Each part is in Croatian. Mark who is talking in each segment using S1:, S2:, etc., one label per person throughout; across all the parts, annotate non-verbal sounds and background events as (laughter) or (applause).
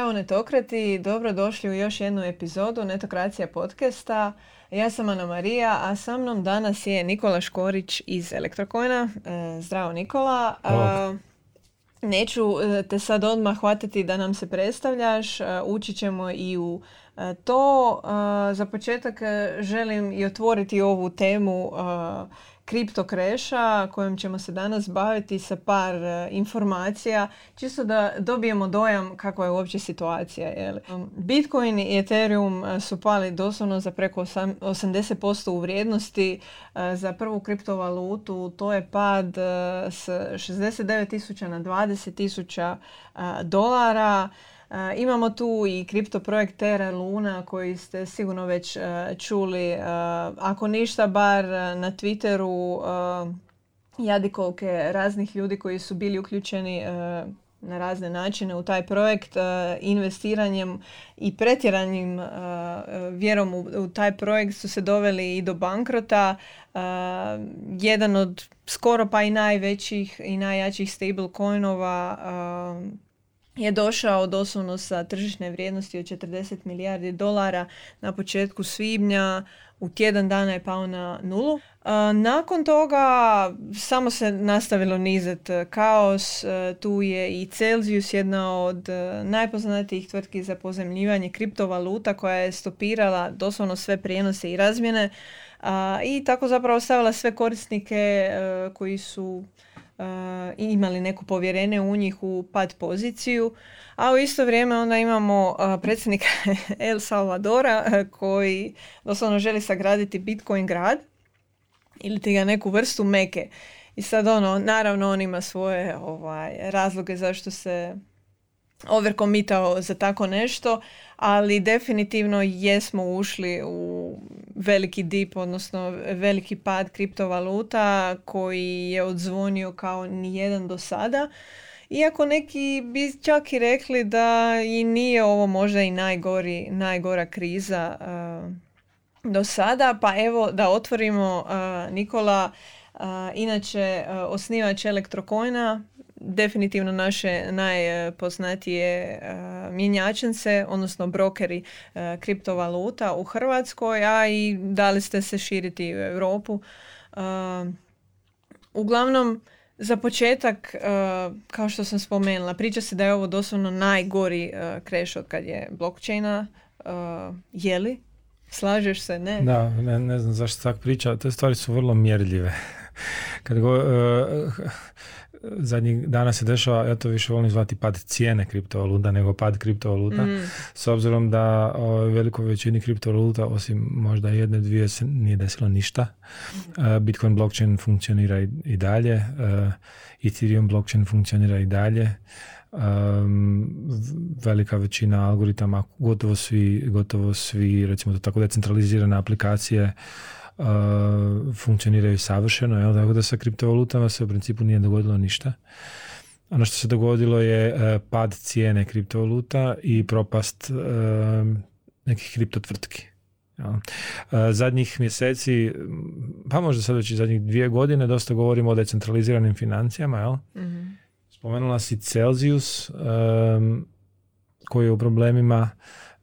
S1: Zdravo netokrati, dobrodošli u još jednu epizodu Netokracija podcasta. Ja sam Ana Marija, a sa mnom danas je Nikola Škorić iz Elektrokojna. E, zdravo Nikola. Neću e, te sad odmah hvatati da nam se predstavljaš, e, ući ćemo i u to. Za početak želim i otvoriti ovu temu kripto kreša kojom ćemo se danas baviti sa par e, informacija čisto da dobijemo dojam kakva je uopće situacija. Um, Bitcoin i Ethereum e, su pali doslovno za preko 80% u vrijednosti e, za prvu kriptovalutu. To je pad s 69.000 na 20.000 dolara. Imamo tu i kripto projekt Terra Luna koji ste sigurno već čuli. Ako ništa, bar na Twitteru jadikovke raznih ljudi koji su bili uključeni na razne načine u taj projekt investiranjem i pretjeranim vjerom u taj projekt su se doveli i do bankrota. Jedan od skoro pa i najvećih i najjačih stable coinova je došao doslovno sa tržišne vrijednosti od 40 milijardi dolara na početku svibnja, u tjedan dana je pao na nulu. Nakon toga samo se nastavilo nizet kaos. Tu je i Celsius, jedna od najpoznatijih tvrtki za pozemljivanje kriptovaluta koja je stopirala doslovno sve prijenose i razmjene i tako zapravo ostavila sve korisnike koji su i imali neko povjerenje u njih u pad poziciju, a u isto vrijeme onda imamo predsjednika (laughs) El Salvadora koji doslovno želi sagraditi Bitcoin grad ili ti ga neku vrstu meke. I sad ono, naravno on ima svoje ovaj, razloge zašto se overkomitao za tako nešto, ali definitivno jesmo ušli u veliki dip, odnosno veliki pad kriptovaluta koji je odzvonio kao nijedan do sada. Iako neki bi čak i rekli da i nije ovo možda i najgori, najgora kriza uh, do sada, pa evo da otvorimo uh, Nikola, uh, inače osnivač Elektrokojna, definitivno naše najpoznatije uh, mjenjačnice, odnosno brokeri uh, kriptovaluta u Hrvatskoj, a i dali ste se širiti u Europu. Uh, uglavnom, za početak, kao što sam spomenula, priča se da je ovo doslovno najgori kreš od kad je blockchaina. Je li? Slažeš se, ne?
S2: Da, ne, ne znam zašto tak priča. Te stvari su vrlo mjerljive. (laughs) Kad go, zadnjih dana se dešava, ja to više volim zvati pad cijene kriptovaluta nego pad kriptovaluta. Mm. S obzirom da o velikoj većini kriptovaluta, osim možda jedne, dvije, se nije desilo ništa. Mm. Bitcoin blockchain funkcionira i, i dalje. Uh, Ethereum blockchain funkcionira i dalje. Um, velika većina algoritama, gotovo svi, gotovo svi, recimo to tako decentralizirane aplikacije funkcioniraju savršeno, jel? tako da sa kriptovalutama se u principu nije dogodilo ništa. Ono što se dogodilo je uh, pad cijene kriptovaluta i propast uh, nekih kriptotvrtki. Uh, zadnjih mjeseci, pa možda sad već i zadnjih dvije godine, dosta govorimo o decentraliziranim financijama. Jel? mm Spomenula si Celsius, koji je u problemima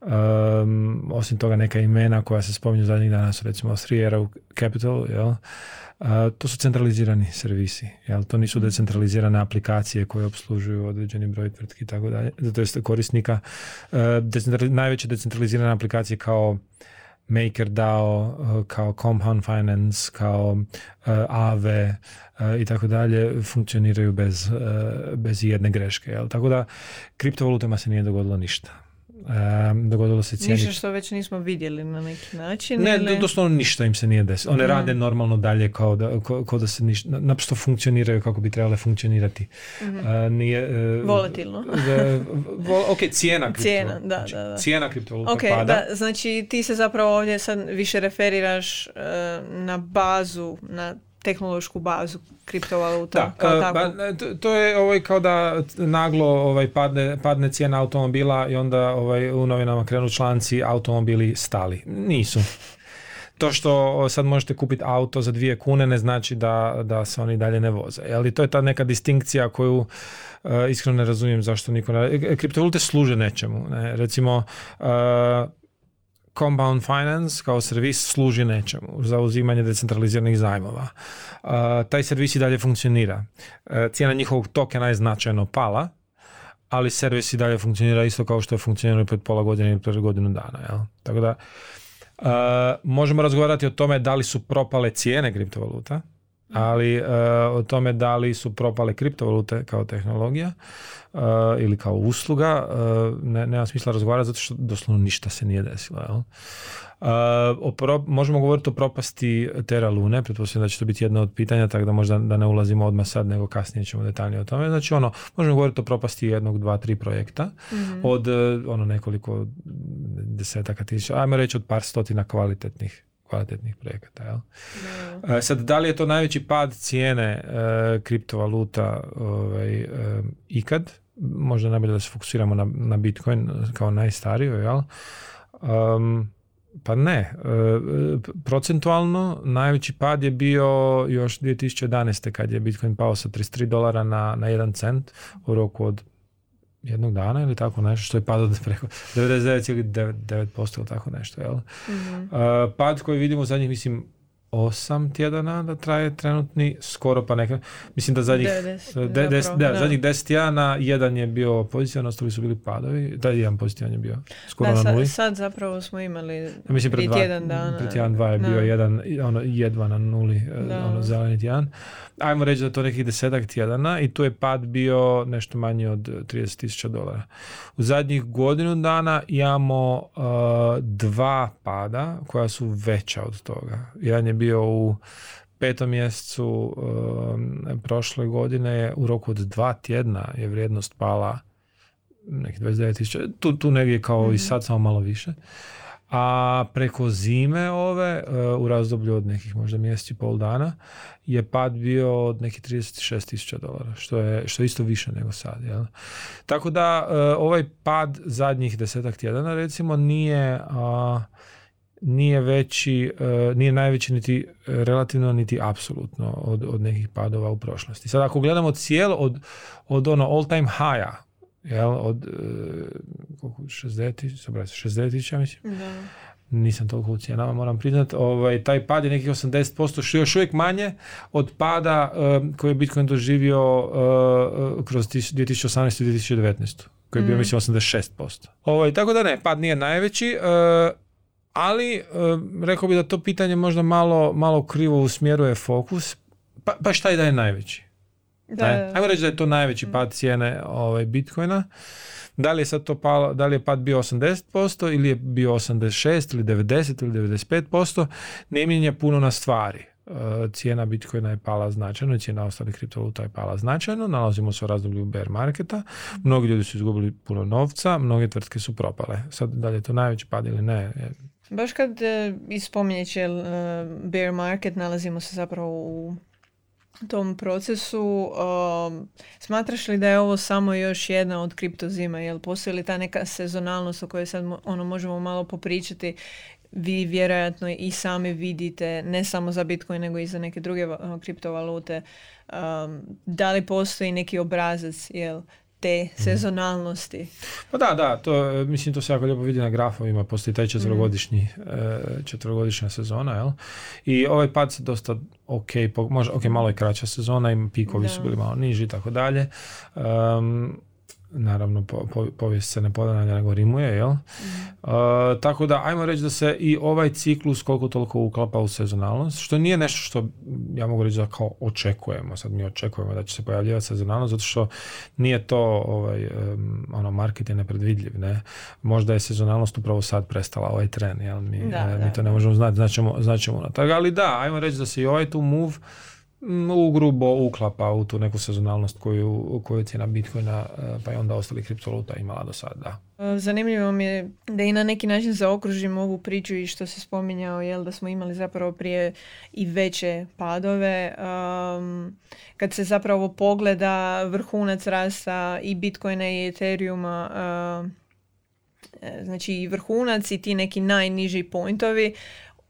S2: Um, osim toga neka imena koja se spominju zadnjih dana su recimo Arrow Capital, jel? Uh, to su centralizirani servisi, jel? to nisu decentralizirane aplikacije koje obslužuju određeni broj tvrtki i tako dalje, to jest korisnika. Uh, najveće decentralizirane aplikacije kao MakerDAO, uh, kao Compound Finance, kao uh, Aave uh, i tako dalje funkcioniraju bez, bez jedne greške. Jel? Tako da kriptovalutama se nije dogodilo ništa dogodilo se cijeni...
S1: Ništa što već nismo vidjeli na neki način?
S2: Ne, ili... doslovno ništa im se nije desilo. One rade normalno dalje kao da, kao, da se ništa, naprosto funkcioniraju kako bi trebale funkcionirati.
S1: mm nije, uh, Volatilno. (laughs)
S2: ok, cijena
S1: Cijena, da, znači, da, da.
S2: Cijena kriptovaluta
S1: okay, pada. Da, znači ti se zapravo ovdje sad više referiraš uh, na bazu, na tehnološku bazu kriptovaluta. Da, kao
S2: uh, ba, to je ovaj kao da naglo ovaj padne, padne cijena automobila i onda ovaj u novinama krenu članci automobili stali. Nisu. to što sad možete kupiti auto za dvije kune ne znači da, da se oni dalje ne voze. Ali to je ta neka distinkcija koju uh, iskreno ne razumijem zašto niko ne... E, kriptovalute služe nečemu. Ne? Recimo, uh, Compound Finance kao servis služi nečemu za uzimanje decentraliziranih zajmova. Uh, taj servis i dalje funkcionira. Uh, cijena njihovog tokena je značajno pala, ali servis i dalje funkcionira isto kao što je funkcionirao pred pola godine ili pred godinu dana. Jel? Tako da uh, možemo razgovarati o tome da li su propale cijene kriptovaluta, ali uh, o tome da li su propale kriptovalute kao tehnologija uh, ili kao usluga, uh, ne, nema smisla razgovarati zato što doslovno ništa se nije desilo. Jel? Uh, možemo govoriti o propasti Terra Lune, pretpostavljam da će to biti jedno od pitanja, tako da možda da ne ulazimo odmah sad, nego kasnije ćemo detaljnije o tome. Znači, ono, možemo govoriti o propasti jednog, dva, tri projekta mm-hmm. od ono nekoliko desetaka tisuća, ajmo reći od par stotina kvalitetnih kvalitetnih projekata. Jel? E, sad, da li je to najveći pad cijene e, kriptovaluta ovaj, e, ikad? Možda najbolje da se fokusiramo na, na Bitcoin kao najstariju, jel? Um, pa ne, e, procentualno najveći pad je bio još 2011. kad je Bitcoin pao sa 33 dolara na, na 1 cent u roku od jednog dana ili tako nešto što je padao preko 99,9% ili tako nešto. Jel? Mm-hmm. Uh, pad koji vidimo u zadnjih, mislim, osam tjedana da traje trenutni, skoro pa neka, mislim da zadnjih, de, des, da, da. zadnjih deset tjedana jedan je bio pozitivan, ostali su bili padovi, da jedan pozitivan je bio skoro da, na nuli.
S1: Sad zapravo smo imali mislim, prije tjedan dana.
S2: Prije tjedan dva je bio jedan, ono, jedva na nuli, e, ono, zeleni tjedan. Ajmo reći da to nekih desetak tjedana i tu je pad bio nešto manji od 30 tisuća dolara. U zadnjih godinu dana imamo uh, dva pada koja su veća od toga. Jedan je bio u petom mjesecu um, prošle godine je u roku od dva tjedna je vrijednost pala nekih 29 tisuća, tu, tu negdje kao mm-hmm. i mhm. sad, samo malo više. A preko zime ove, uh, u razdoblju od nekih možda mjeseci i pol dana, je pad bio od nekih 36 tisuća dolara, što je, što je isto više nego sad. Jel? Tako da uh, ovaj pad zadnjih desetak tjedana recimo nije... Uh, nije veći, e, nije najveći niti relativno niti apsolutno od, od nekih padova u prošlosti. Sad ako gledamo cijelo od, od ono all time high jel, od uh, 60 60 tisuća mislim. Da. Nisam toliko u cijenama, moram priznat. Ovaj, taj pad je nekih 80%, što je još uvijek manje od pada uh, koji je Bitcoin doživio uh, kroz 2018. i 2019. koji je bio, mm. mislim, 86%. Ovaj, tako da ne, pad nije najveći. Uh, ali rekao bih da to pitanje možda malo, malo krivo usmjeruje fokus. Pa, pa šta je da je najveći? Da, Ajmo reći da je to najveći mm. pad cijene ovaj, Bitcoina. Da li je sad to palo, da li je pad bio 80% ili je bio 86 ili 90 ili 95%, ne mijenja puno na stvari. Cijena Bitcoina je pala značajno, cijena ostalih kriptovaluta je pala značajno, nalazimo se u razdoblju bear marketa, mnogi ljudi su izgubili puno novca, mnoge tvrtke su propale. Sad, da li je to najveći pad ili ne,
S1: Baš kad ispominješ uh, bear market, nalazimo se zapravo u tom procesu. Um, smatraš li da je ovo samo još jedna od kriptozima? Jel postoji li ta neka sezonalnost o kojoj sad ono, možemo malo popričati? Vi vjerojatno i sami vidite, ne samo za Bitcoin, nego i za neke druge kriptovalute. Um, da li postoji neki obrazac jel, te mhm. sezonalnosti.
S2: Pa da, da, to, mislim to se jako lijepo vidi na grafovima, postoji taj četvrogodišnji, mm. četvrogodišnja sezona, jel? I ovaj pad se dosta ok, možda, ok, malo je kraća sezona, i pikovi su bili malo niži i tako dalje naravno po, po, povijest se ne ponavlja nego rimuje, jel? Mm. tako da ajmo reći da se i ovaj ciklus koliko toliko uklapa u sezonalnost, što nije nešto što ja mogu reći da kao očekujemo, sad mi očekujemo da će se pojavljivati sezonalnost, zato što nije to ovaj, ono, market je nepredvidljiv, ne? Možda je sezonalnost upravo sad prestala ovaj tren, jel? Mi, da, mi to ne možemo znati, znaćemo, znaćemo na toga, ali da, ajmo reći da se i ovaj tu move u grubo uklapa u tu neku sezonalnost koju, koju cijena Bitcoina e, pa i onda ostali kriptovaluta imala do sada.
S1: E, zanimljivo mi je da i na neki način zaokružimo ovu priču i što se spominjao jel, da smo imali zapravo prije i veće padove. Um, kad se zapravo pogleda vrhunac rasta i Bitcoina i Ethereuma uh, znači i vrhunac i ti neki najniži pointovi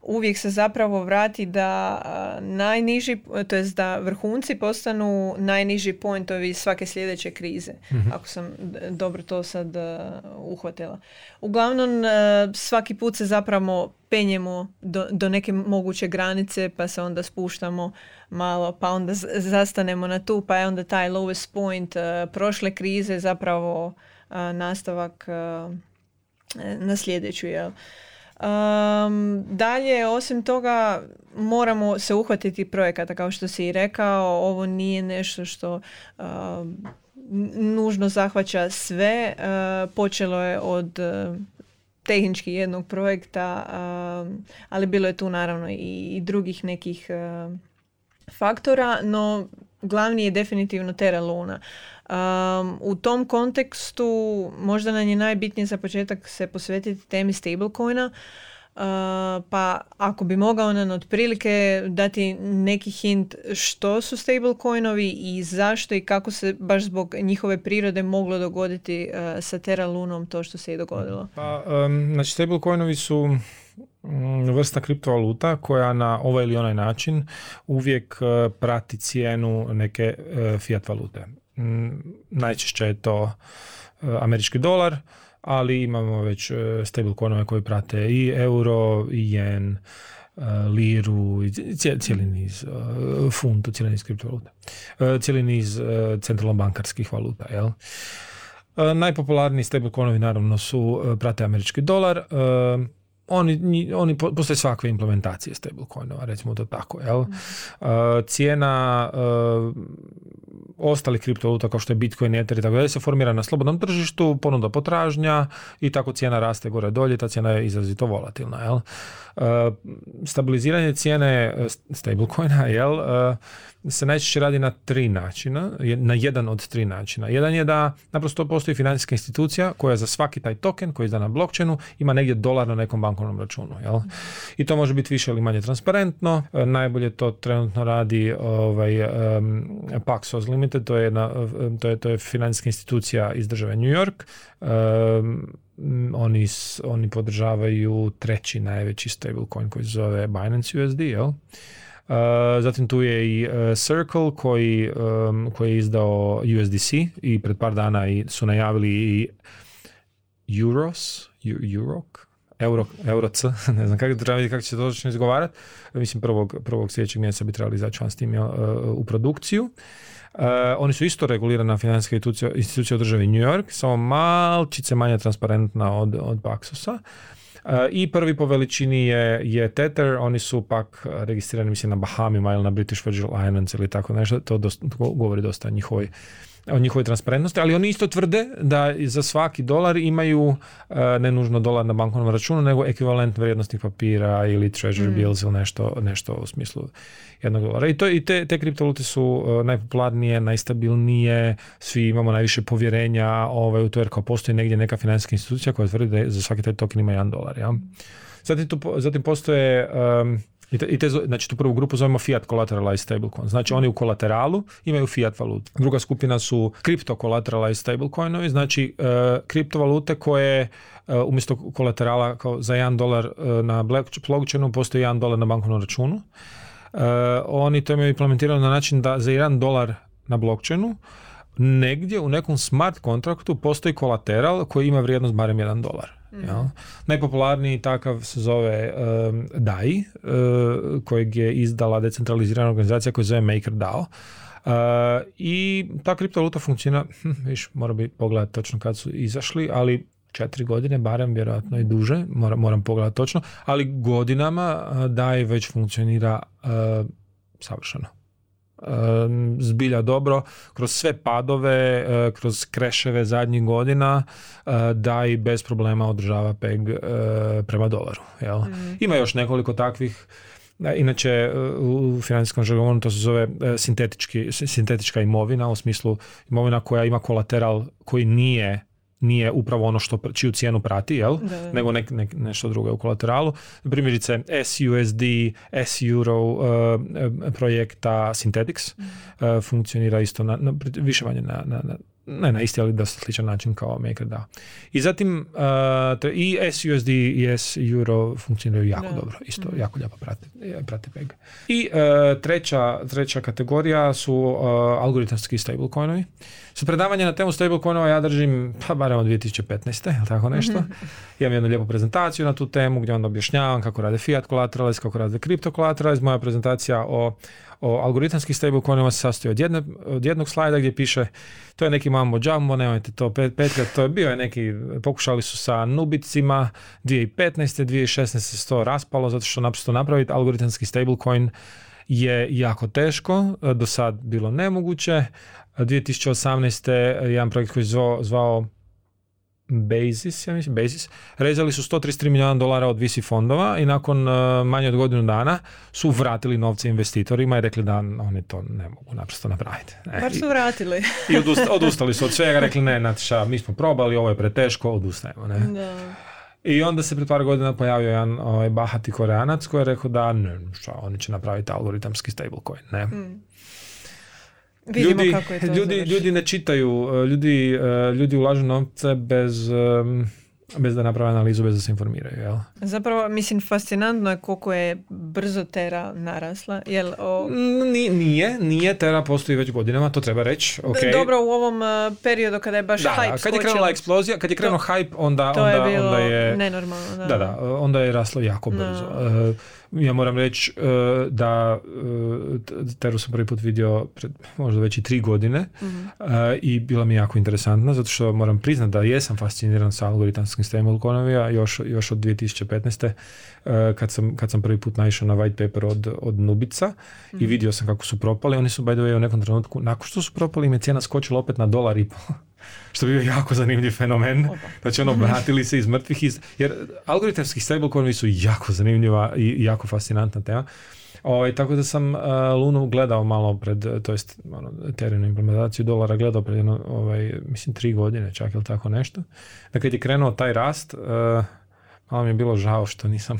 S1: uvijek se zapravo vrati da najniži, to jest da vrhunci postanu najniži pointovi svake sljedeće krize. Mhm. Ako sam dobro to sad uhvatila. Uglavnom, svaki put se zapravo penjemo do, do neke moguće granice, pa se onda spuštamo malo, pa onda zastanemo na tu, pa je onda taj lowest point prošle krize zapravo nastavak na sljedeću. Jel? Um, dalje, osim toga, moramo se uhvatiti projekata, kao što si i rekao, ovo nije nešto što nužno zahvaća sve. Počelo je od tehnički jednog projekta, ali bilo je tu naravno i, drugih nekih faktora, no glavni je definitivno Terra Luna. Um, u tom kontekstu možda nam je najbitnije za početak se posvetiti temi stablecoina, uh, pa ako bi mogao nam otprilike dati neki hint što su stablecoinovi i zašto i kako se baš zbog njihove prirode moglo dogoditi uh, sa Terra Lunom to što se i dogodilo.
S2: Pa, um, znači stablecoinovi su vrsta kriptovaluta koja na ovaj ili onaj način uvijek uh, prati cijenu neke fiat valute. Mm, najčešće je to e, američki dolar, ali imamo već e, stablecoinove koji prate i euro, i jen, e, liru, cijeli niz funtu, cijeli niz kriptovaluta, cijeli niz centralno bankarskih valuta. Jel? Najpopularniji stablecoinovi naravno su prate američki dolar, oni, oni postoje svakve implementacije stablecoinova, recimo to tako. Jel? Mhm. cijena ostali kriptovaluta kao što je Bitcoin, Ether i tako dalje se formira na slobodnom tržištu, ponuda potražnja i tako cijena raste gore dolje, ta cijena je izrazito volatilna. Jel? E, stabiliziranje cijene e, stablecoina jel, e, se najčešće radi na tri načina, na jedan od tri načina. Jedan je da naprosto postoji financijska institucija koja za svaki taj token koji je izdan na blockchainu ima negdje dolar na nekom bankovnom računu. Jel? I to može biti više ili manje transparentno. Najbolje to trenutno radi ovaj, um, Paxos Limited, to je, jedna, to je, to je financijska institucija iz države New York. Um, oni, oni podržavaju treći najveći stablecoin koji se zove Binance USD, jel? Uh, zatim tu je i uh, Circle koji, um, koji je izdao USDC i pred par dana i su najavili i Euros, Eurok, Euro, Euroc, (laughs) ne znam kako, treba kako će se to točno izgovarati. Mislim, prvog, prvog sljedećeg mjeseca bi trebali izaći van s tim uh, u produkciju. Uh, oni su isto regulirana financijska institucija, institucija u državi New York, samo malčice manje transparentna od, od Paxosa. Uh, I prvi po veličini je, je Tether, oni su pak registrirani mislim na Bahamima ili na British Virgin Islands ili tako nešto, to, dosta, govori dosta o njihovoj o njihovoj transparentnosti, ali oni isto tvrde da za svaki dolar imaju e, ne nužno dolar na bankovnom računu, nego ekvivalent vrijednostnih papira ili treasury mm. bills ili nešto, nešto u smislu jednog dolara. I, to, i te, te kriptovalute su e, najpopularnije, najstabilnije, svi imamo najviše povjerenja ovaj, u to jer kao postoji negdje neka financijska institucija koja tvrdi da za svaki taj token ima jedan dolar. Ja? Zatim, tu, zatim postoje i te, i te, znači tu prvu grupu zovemo fiat collateralized stablecoin. Znači oni u kolateralu imaju fiat valutu. Druga skupina su kripto collateralized stablecoinovi, znači uh, kriptovalute koje uh, umjesto kolaterala kao za 1 dolar uh, na blockchainu postoji 1 dolar na bankovnom računu. oni to imaju implementirano na način da za 1 dolar na blockchainu negdje u nekom smart kontraktu postoji kolateral koji ima vrijednost barem 1 dolar. Mm. Najpopularniji takav se zove um, DAI, uh, kojeg je izdala decentralizirana organizacija koja se zove MakerDAO. Uh, I ta kriptovaluta funkcionira, hm, viš, mora bi pogledati točno kad su izašli, ali četiri godine, barem vjerojatno i duže, moram, moram pogledati točno, ali godinama uh, DAI već funkcionira savršeno zbilja dobro kroz sve padove, e, kroz kreševe zadnjih godina e, da i bez problema održava peg e, prema dolaru. Jel? Mm. Ima još nekoliko takvih Inače, u financijskom žargonu to se zove sintetički, sintetička imovina, u smislu imovina koja ima kolateral koji nije nije upravo ono što čiju cijenu prati, jel? nego nek, nek, nešto drugo u kolateralu. Primjerice SUSD, S-Euro uh, projekta Synthetics mm. uh, funkcionira isto na, na, više manje na, na, ne na isti, ali dosta sličan način kao MakerDAO. I zatim uh, i SUSD i S Euro funkcioniraju jako dobro, isto mm. jako lijepo prate, prate PEG. I uh, treća, treća kategorija su uh, algoritamski stablecoinovi. Su predavanje na temu stablecoinova ja držim pa barem od 2015. ili tako nešto. mm Imam jednu lijepu prezentaciju na tu temu gdje onda objašnjavam kako rade fiat collateralize, kako rade crypto collateralize. Moja prezentacija o o algoritamskih stablecoinima se sastoji od, jedne, od jednog slajda gdje piše to je neki mambo jumbo, nemojte to pet, to je bio je neki, pokušali su sa nubicima 2015. 2016. se to raspalo zato što naprosto napraviti algoritamski stablecoin je jako teško, do sad bilo nemoguće. 2018. jedan projekt koji je zvao, zvao Basis, ja mislim, Basis, rezali su 133 milijuna dolara od VC fondova i nakon uh, manje od godinu dana su vratili novce investitorima i rekli da oni to ne mogu naprosto napraviti.
S1: Ne. Bar su vratili.
S2: I odustali su od svega, rekli ne, Natiša, mi smo probali, ovo je preteško, odustajemo. Ne. Da. I onda se pred par godina pojavio jedan ovaj, bahati koreanac koji je rekao da ne, šta, oni će napraviti algoritamski stablecoin. Ne. Mm.
S1: Vidimo ljudi, kako je to
S2: ljudi, ljudi ne čitaju, e, ljudi, e, ljudi ulažu novce bez, bez da naprave analizu, bez da se informiraju. Jel?
S1: Zapravo, mislim, fascinantno je koliko je brzo Tera narasla. Jel, o...
S2: Nije, nije, Tera postoji već godinama, to treba reći. Okay.
S1: Dobro, u ovom uh, periodu kada je baš
S2: da,
S1: hype
S2: kad je krenula eksplozija, kad je krenuo hype, onda,
S1: to
S2: onda,
S1: je bilo
S2: onda je...
S1: nenormalno. Da.
S2: da, da, onda je raslo jako brzo. Uh, ja moram reći uh, da uh, Teru sam prvi put vidio pred možda već i tri godine mhm. i bila mi jako interesantna zato što moram priznati da jesam fasciniran sa algoritamskim stablecoinovima još, još od 2015. kad, sam, kad sam prvi put naišao na white paper od, od Nubica i mhm. vidio sam kako su propali. Oni su by the way u nekom trenutku, nakon što su propali im je cijena skočila opet na dolar i pol. Što bi bio jako zanimljiv fenomen. Znači ono, vratili se iz mrtvih. Iz, jer algoritamski stablecoinovi su jako zanimljiva i jako fascinantna tema. Ovaj, tako da sam uh, Lunu gledao malo pred, to jest ono, terenu implementaciju dolara gledao pred jedno, ovaj, mislim, tri godine čak ili tako nešto. Dakle, kad je krenuo taj rast, uh, malo mi je bilo žao što nisam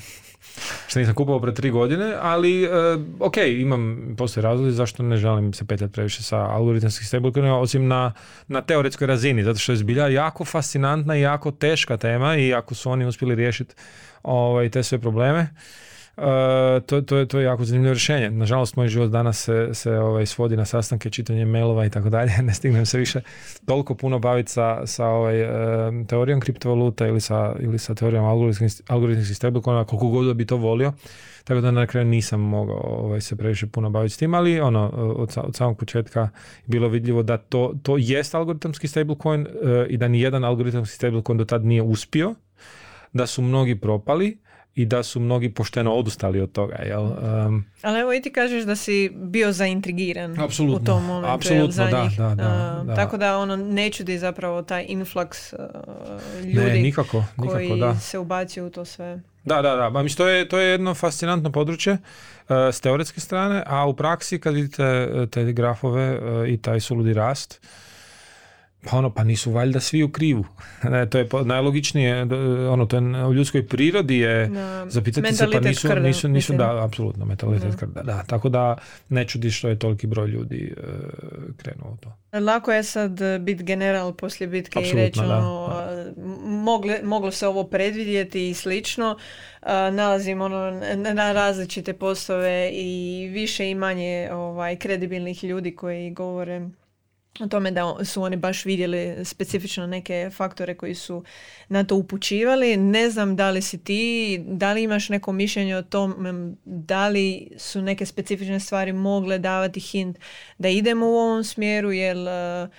S2: što nisam kupovao pre tri godine, ali uh, ok, imam postoje razlozi zašto ne želim se petljati previše sa algoritamskih stablecoinima, osim na, na teoretskoj razini, zato što je zbilja jako fascinantna i jako teška tema i ako su oni uspjeli riješiti ovaj, te sve probleme, to, to, je, to je jako zanimljivo rješenje. Nažalost, moj život danas se, se ovaj, svodi na sastanke, čitanje mailova i tako dalje. (laughs) Ne stignem se više toliko puno baviti sa, sa ovaj, uh, teorijom kriptovaluta ili sa, ili sa teorijom algoritmskih stablecoina, koliko god bi to volio. Tako da na kraju nisam mogao ovaj, se previše puno baviti s tim, ali ono, od, od samog početka bilo vidljivo da to, to jest algoritamski stablecoin uh, i da ni jedan algoritamski stablecoin do tad nije uspio, da su mnogi propali, i da su mnogi pošteno odustali od toga. Jel? Um,
S1: Ali evo i ti kažeš da si bio zaintrigiran
S2: apsolutno,
S1: u tom momentu.
S2: Apsolutno,
S1: za
S2: da,
S1: njih.
S2: da, da,
S1: da, Tako da ono ne čudi zapravo taj influx uh, ljudi
S2: ne, nikako, nikako,
S1: koji
S2: da.
S1: se ubacio u to sve.
S2: Da, da, da. Mislim, to, je, to je jedno fascinantno područje uh, s teoretske strane, a u praksi kad vidite te grafove uh, i taj suludi rast, pa ono, pa nisu valjda svi u krivu. (laughs) Ne, to je najlogičnije, ono, to je u ljudskoj prirodi je zapitati se, pa nisu, nisu, nisu da, apsolutno, mentalitet krda, da. Tako da ne čudi što je toliki broj ljudi e, krenuo to.
S1: Lako je sad biti general poslije bitke i reći ono, mogle, moglo se ovo predvidjeti i slično. nalazimo ono, na različite postove i više i manje ovaj, kredibilnih ljudi koji govore o tome da su oni baš vidjeli specifično neke faktore koji su na to upućivali. Ne znam da li si ti, da li imaš neko mišljenje o tom, da li su neke specifične stvari mogle davati hint da idemo u ovom smjeru, jer uh,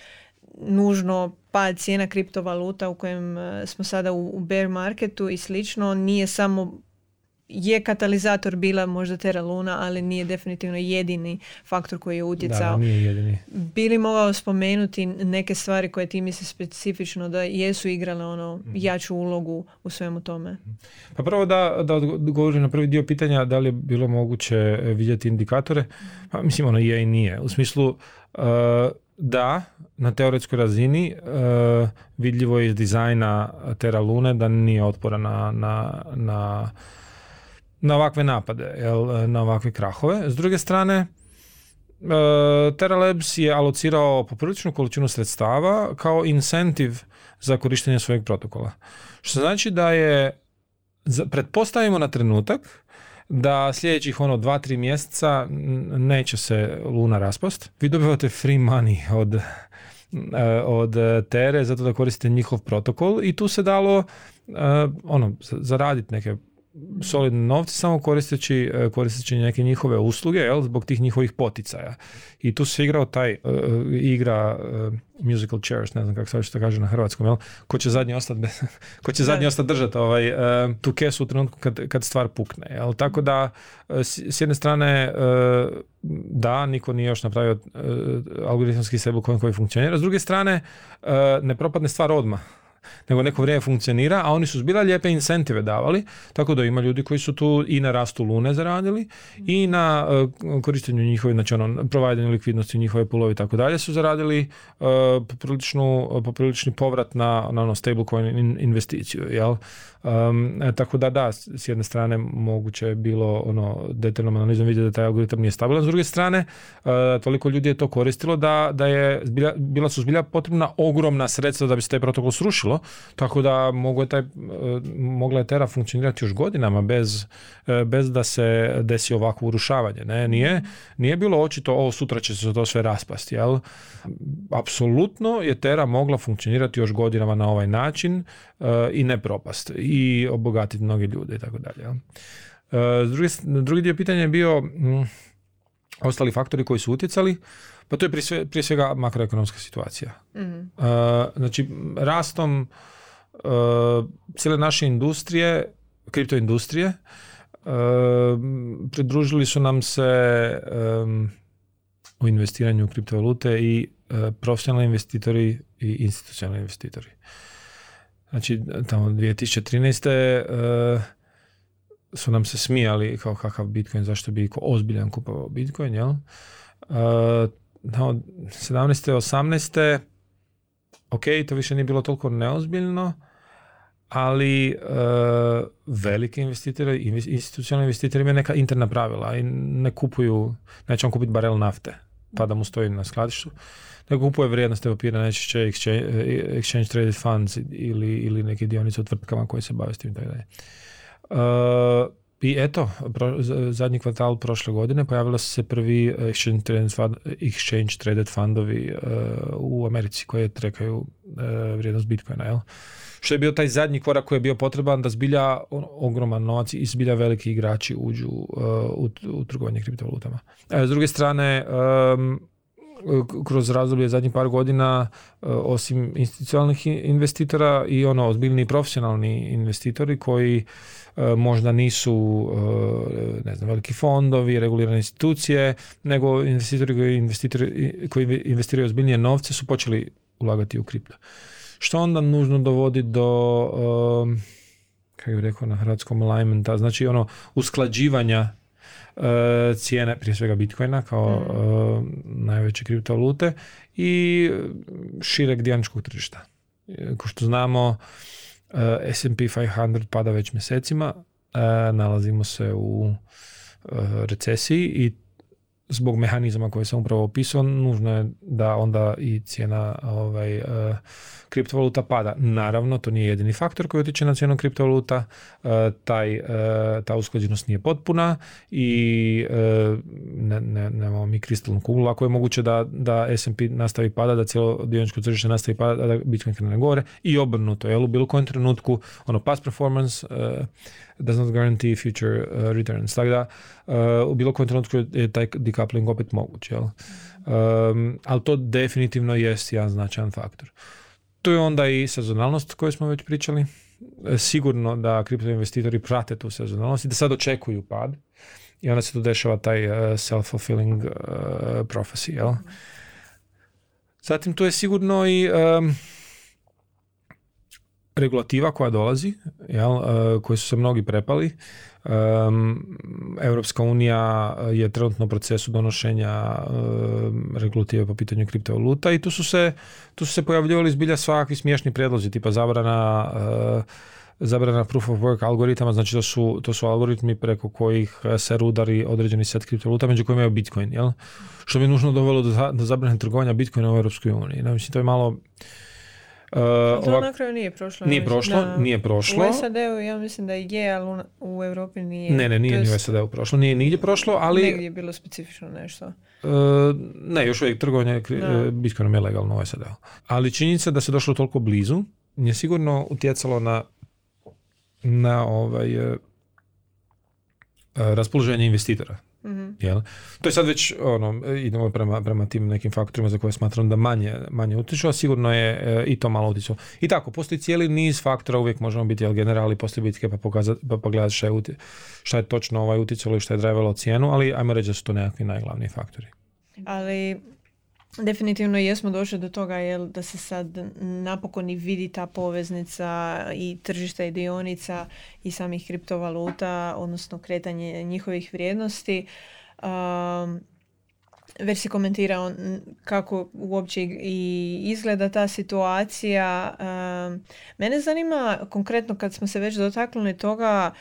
S1: nužno pad cijena kriptovaluta u kojem e, smo sada u bear marketu i slično nije samo je katalizator bila možda Terra Luna, ali nije definitivno jedini faktor koji je utjecao.
S2: Da, nije jedini.
S1: Bili mogao spomenuti neke stvari koje ti misli specifično da jesu igrale ono mhm. jaču ulogu u svemu tome?
S2: Pa prvo da, da odgovorim na prvi dio pitanja da li je bilo moguće vidjeti indikatore. Pa, mislim ono je i nije. U smislu uh, da, na teoretskoj razini uh, vidljivo je iz dizajna Terra Lune da nije otpora na, na, na na ovakve napade, jel, na ovakve krahove. S druge strane, Terra Labs je alocirao popriličnu količinu sredstava kao incentiv za korištenje svojeg protokola. Što znači da je, pretpostavimo na trenutak, da sljedećih ono dva, tri mjeseca neće se Luna raspast. Vi dobivate free money od, e, od Tere zato da koristite njihov protokol i tu se dalo e, ono, zaraditi neke solidne novce samo koristeći, e, koristeći neke njihove usluge jel, zbog tih njihovih poticaja. I tu se igrao taj uh, igra uh, musical chairs, ne znam kako se to kaže na hrvatskom, jel? ko će zadnji ostati (laughs) ko će zadnji ostati držati ovaj, uh, tu kesu u trenutku kad, kad stvar pukne. Jel? Tako da s, s jedne strane da, niko nije još napravio algoritamski stablecoin koji funkcionira, s druge strane ne propadne stvar odmah nego neko vrijeme funkcionira, a oni su zbila lijepe incentive davali, tako da ima ljudi koji su tu i na rastu lune zaradili i na uh, korištenju njihove, znači ono, providenju likvidnosti u njihove pulovi i tako dalje su zaradili uh, popriličnu, poprilični povrat na, na ono stablecoin investiciju, jel? Um, tako da da, s jedne strane moguće je bilo ono detaljnom analizom vidjeti da taj algoritam nije stabilan, s druge strane uh, toliko ljudi je to koristilo da, da je zbilja, bila su zbilja potrebna ogromna sredstva da bi se taj protokol srušilo, tako da mogu je taj, uh, mogla je Terra funkcionirati još godinama bez, uh, bez da se desi ovakvo urušavanje. Ne? Nije, nije bilo očito ovo sutra će se to sve raspasti. Jel? Apsolutno je Terra mogla funkcionirati još godinama na ovaj način i ne propast i obogatiti mnoge ljude i tako dalje. E, drugi dio pitanja je bio mm, ostali faktori koji su utjecali, pa to je prije, prije svega makroekonomska situacija. mm Znači, rastom uh, cijele naše industrije, kriptoindustrije, pridružili su nam se u investiranju u kriptovalute i profesionalni investitori i institucionalni investitori. Znači, tamo 2013. Uh, su nam se smijali kao kakav Bitcoin, zašto bi ozbiljan kupovao Bitcoin, jel? Uh, no, 17. 18. ok, to više nije bilo toliko neozbiljno, ali uh, veliki investitori, institucionalni investitori imaju neka interna pravila i ne kupuju, neće on kupiti barel nafte, pa da mu stoji na skladištu nego kupuje vrijednosti papira, najčešće exchange, exchange traded funds ili, ili neke dionice u tvrtkama koje se bave s tim i tako dalje. Uh, I eto, zadnji kvartal prošle godine pojavilo su se prvi exchange traded, fund, exchange traded fundovi uh, u Americi koje trekaju uh, vrijednost Bitcoina. Jel? Što je bio taj zadnji korak koji je bio potreban da zbilja ogroman novac i zbilja veliki igrači uđu u, u trgovanje kriptovalutama. S druge strane, um, kroz razdoblje zadnjih par godina e, osim institucionalnih investitora i ono ozbiljni profesionalni investitori koji e, možda nisu e, ne znam, veliki fondovi, regulirane institucije, nego investitori koji, investitori, koji investiraju ozbiljnije novce su počeli ulagati u kripto. Što onda nužno dovodi do kako bih rekao na hrvatskom alignmenta, znači ono usklađivanja cijene prije svega Bitcoina kao mm. E, najveće kriptovalute i šireg dijaničkog tržišta. E, ko što znamo, S&P 500 pada već mjesecima, nalazimo se u recesiji i zbog mehanizama koje sam upravo opisao, nužno je da onda i cijena ovaj, uh, kriptovaluta pada. Naravno, to nije jedini faktor koji utječe na cijenu kriptovaluta, uh, taj, uh, ta usklađenost nije potpuna i ne, ne, nemamo mi kristalnu kuglu. Ako je moguće da, da S&P nastavi pada, da cijelo dioničko tržište nastavi pada, da Bitcoin krene gore i obrnuto. Jel? U bilo kojem trenutku ono past performance does not guarantee future returns. Tako da u bilo kojem trenutku je taj decoupling opet moguć. Jel? Um, ali to definitivno jest jedan značajan faktor. To je onda i sezonalnost koju smo već pričali. E, sigurno da kripto investitori prate tu sezonalnost i da sad očekuju pad i onda se tu dešava taj uh, self-fulfilling uh, prophecy. Jel? Zatim tu je sigurno i um, regulativa koja dolazi, jel, uh, koji su se mnogi prepali. Um, Europska unija je trenutno u procesu donošenja um, regulative po pitanju kriptovaluta i tu su se, tu su se pojavljivali zbilja svakakvi smiješni prijedlozi tipa zabrana uh, zabrana proof of work algoritama, znači to su, to su algoritmi preko kojih se rudari određeni set kriptovaluta, među kojima je Bitcoin, jel? Što bi nužno dovelo do, do zabrane trgovanja Bitcoina u Europskoj uniji. Znači, to je malo...
S1: Uh, to ovak... na kraju nije prošlo.
S2: Nije prošlo, nije prošlo.
S1: U SAD-u ja mislim da je, ali u Europi nije.
S2: Ne, ne, nije ni u SAD-u prošlo. Nije nigdje prošlo, ali...
S1: Negdje je bilo specifično nešto. Uh,
S2: ne, još uvijek trgovanje Bitcoinom je legalno u SAD-u. Ali činjenica da se došlo toliko blizu je sigurno utjecalo na na ovaj uh, raspoloženje investitora. Mm-hmm. Jel? To je sad već ono, idemo prema, prema tim nekim faktorima za koje smatram da manje, manje utječu, a sigurno je e, i to malo utjecalo. I tako, postoji cijeli niz faktora, uvijek možemo biti jel, generali postoji bitke pa, pokazati, pa pogledati šta je, šta je točno ovaj utjecalo i šta je drivelo cijenu, ali ajmo reći da su to nekakvi najglavniji faktori.
S1: Ali Definitivno jesmo došli do toga jel, da se sad napokon i vidi ta poveznica i tržišta i dionica i samih kriptovaluta, odnosno kretanje njihovih vrijednosti. Um, već si komentirao kako uopće i izgleda ta situacija. Um, mene zanima konkretno kad smo se već dotaknuli toga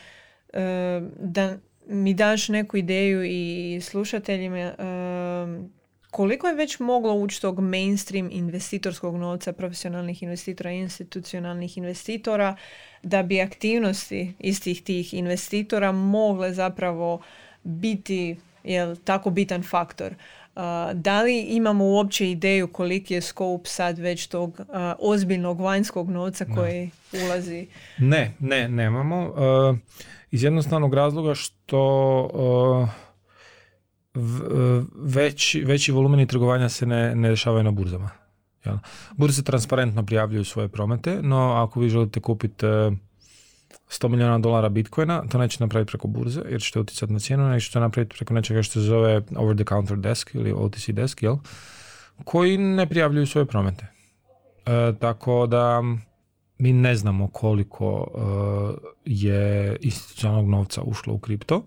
S1: um, da mi daš neku ideju i slušateljima um, koliko je već moglo ući tog mainstream investitorskog novca, profesionalnih investitora i institucionalnih investitora, da bi aktivnosti istih tih investitora mogle zapravo biti jel, tako bitan faktor. Uh, da li imamo uopće ideju koliki je scope sad već tog uh, ozbiljnog vanjskog novca koji ulazi?
S2: Ne, ne, nemamo. Uh, iz jednostavnog razloga što veći, veći volumeni trgovanja se ne, ne dešavaju na burzama. Jel? Burze transparentno prijavljuju svoje promete, no ako vi želite kupiti 100 e, milijuna dolara bitcoina, to neće napraviti preko burze, jer ćete utjecati na cijenu, nego ćete napraviti preko nečega što se zove over the counter desk ili OTC desk, jel? koji ne prijavljuju svoje promete. E, tako da mi ne znamo koliko e, je institucionalnog novca ušlo u kripto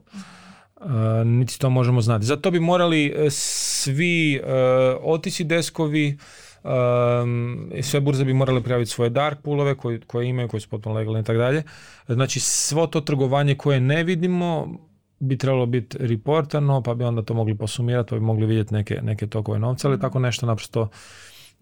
S2: niti to možemo znati. Zato bi morali e, svi uh, otisi deskovi um, sve burze bi morale prijaviti svoje dark poolove koje, koje imaju, koji su potpuno legalni i tako dalje. Znači svo to trgovanje koje ne vidimo bi trebalo biti reportano, pa bi onda to mogli posumirati, pa bi mogli vidjeti neke, neke tokove novca, ali tako nešto naprosto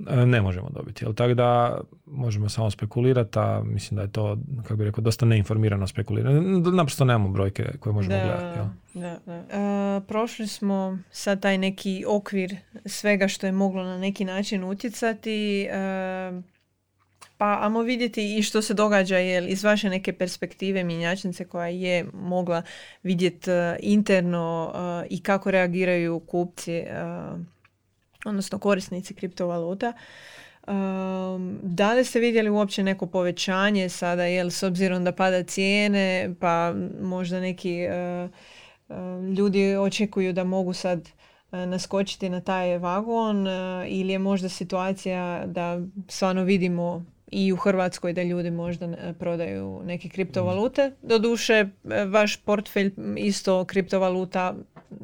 S2: ne možemo dobiti. Jel? Tako da možemo samo spekulirati, a mislim da je to, kako bi rekao, dosta neinformirano spekuliranje. Naprosto nemamo brojke koje možemo da, gledati. Jel?
S1: Da, da. E, prošli smo sad taj neki okvir svega što je moglo na neki način utjecati. E, pa amo vidjeti i što se događa jel, iz vaše neke perspektive mjenjačnice koja je mogla vidjeti e, interno i kako reagiraju kupci odnosno korisnici kriptovaluta. Um, da li ste vidjeli uopće neko povećanje sada, jel s obzirom da pada cijene, pa možda neki uh, uh, ljudi očekuju da mogu sad uh, naskočiti na taj vagon ili je možda situacija da stvarno vidimo i u Hrvatskoj da ljudi možda prodaju neke kriptovalute. Doduše, vaš portfelj isto kriptovaluta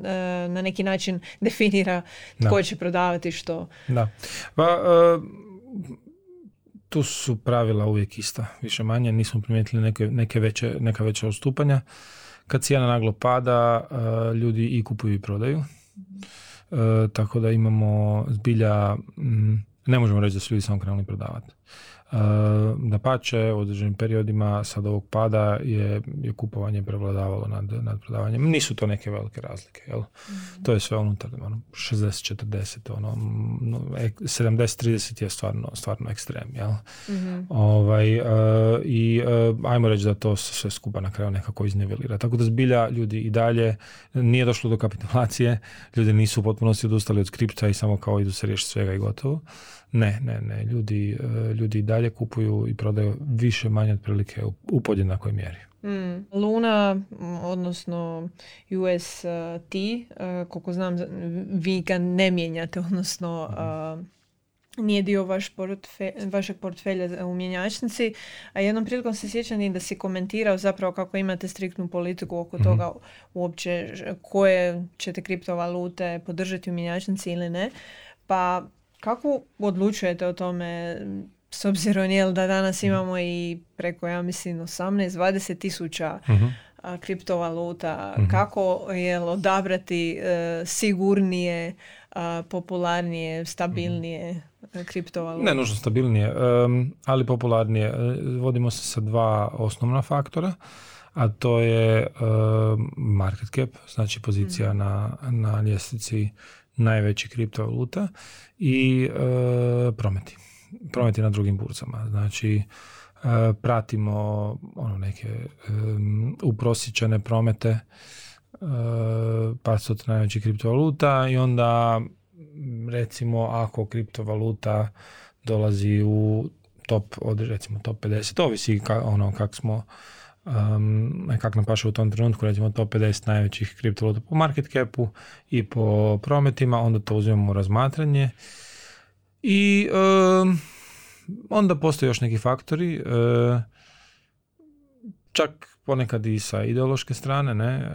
S1: E, na neki način definira tko će prodavati što.
S2: Da. Pa, e, tu su pravila uvijek ista, više manje, nismo primijetili neke, neke veće, neka veća odstupanja. Kad cijena naglo pada, e, ljudi i kupuju i prodaju. tako da imamo zbilja, ne možemo reći da su ljudi samo krenuli prodavati. Da pače, u određenim periodima sad ovog pada je, je kupovanje prevladavalo nad, nad prodavanjem. Nisu to neke velike razlike. Jel? mm To je sve unutar ono, 60-40, ono, 70-30 je stvarno, stvarno ekstrem. Jel? mm Ovaj, uh, I uh, ajmo reći da to sve skupa na kraju nekako iznivelira. Tako da zbilja ljudi i dalje nije došlo do kapitulacije, ljudi nisu u potpunosti odustali od skripta i samo kao idu se riješiti svega i gotovo. Ne, ne, ne. Ljudi, e, ljudi dalje kupuju i prodaju više manje otprilike u podjednakoj mjeri.
S1: Mm. Luna, odnosno UST, uh, koliko znam, vi ga ne mijenjate, odnosno uh, nije dio vaš portfe, vašeg portfelja u mjenjačnici. A jednom prilikom se sjećam i da si komentirao zapravo kako imate striktnu politiku oko mm toga uopće koje ćete kriptovalute podržati u mjenjačnici ili ne. Pa kako odlučujete o tome s obzirom jel, da danas imamo i preko, ja mislim, 18-20 tisuća
S2: Mhm.
S1: a, kriptovaluta, kako je odabrati e, sigurnije, a, popularnije, stabilnije e, kriptovalute?
S2: Ne nužno stabilnije, em, ali popularnije. E, Vodimo se sa dva osnovna faktora, a to je em, market cap, znači pozicija na, na ljestvici najvećih kriptovaluta i e, prometi. Prometi na drugim burzama. Znači, e, pratimo ono neke em, uprosječene promete e, par stotina najvećih kriptovaluta i onda recimo ako kriptovaluta dolazi u top od recimo top 50 ovisi ka, ono kak smo um, kak nam paše u tom trenutku recimo top 50 najvećih kriptovaluta po market capu i po prometima onda to uzimamo u razmatranje i um, onda postoje još neki faktori uh, čak ponekad i sa ideološke strane ne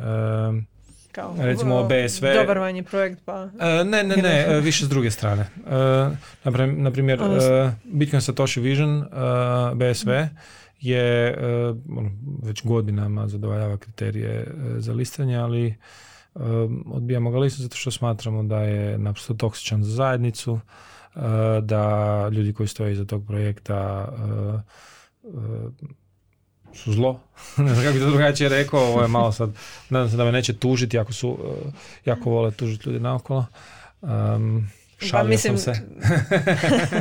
S2: um,
S1: Kao,
S2: recimo BSV.
S1: Dobar vam je projekt, pa...
S2: E, ne, ne, ne, e, više s druge strane. E, na primjer,
S1: Ono
S2: e, Bitcoin Satoshi Vision, BSV, je e, ono, već godinama zadovoljava kriterije e, za listanje, ali e, odbijamo ga listati zato što smatramo da je naprosto toksičan za zajednicu, da ljudi koji stoje iza tog projekta su zlo. (laughs) ne znam kako bi to drugačije rekao, ovo je malo sad, nadam se da me neće tužiti ako su, jako vole tužiti ljudi naokolo. Um, šalio
S1: Pa mislim-
S2: sam se. (laughs)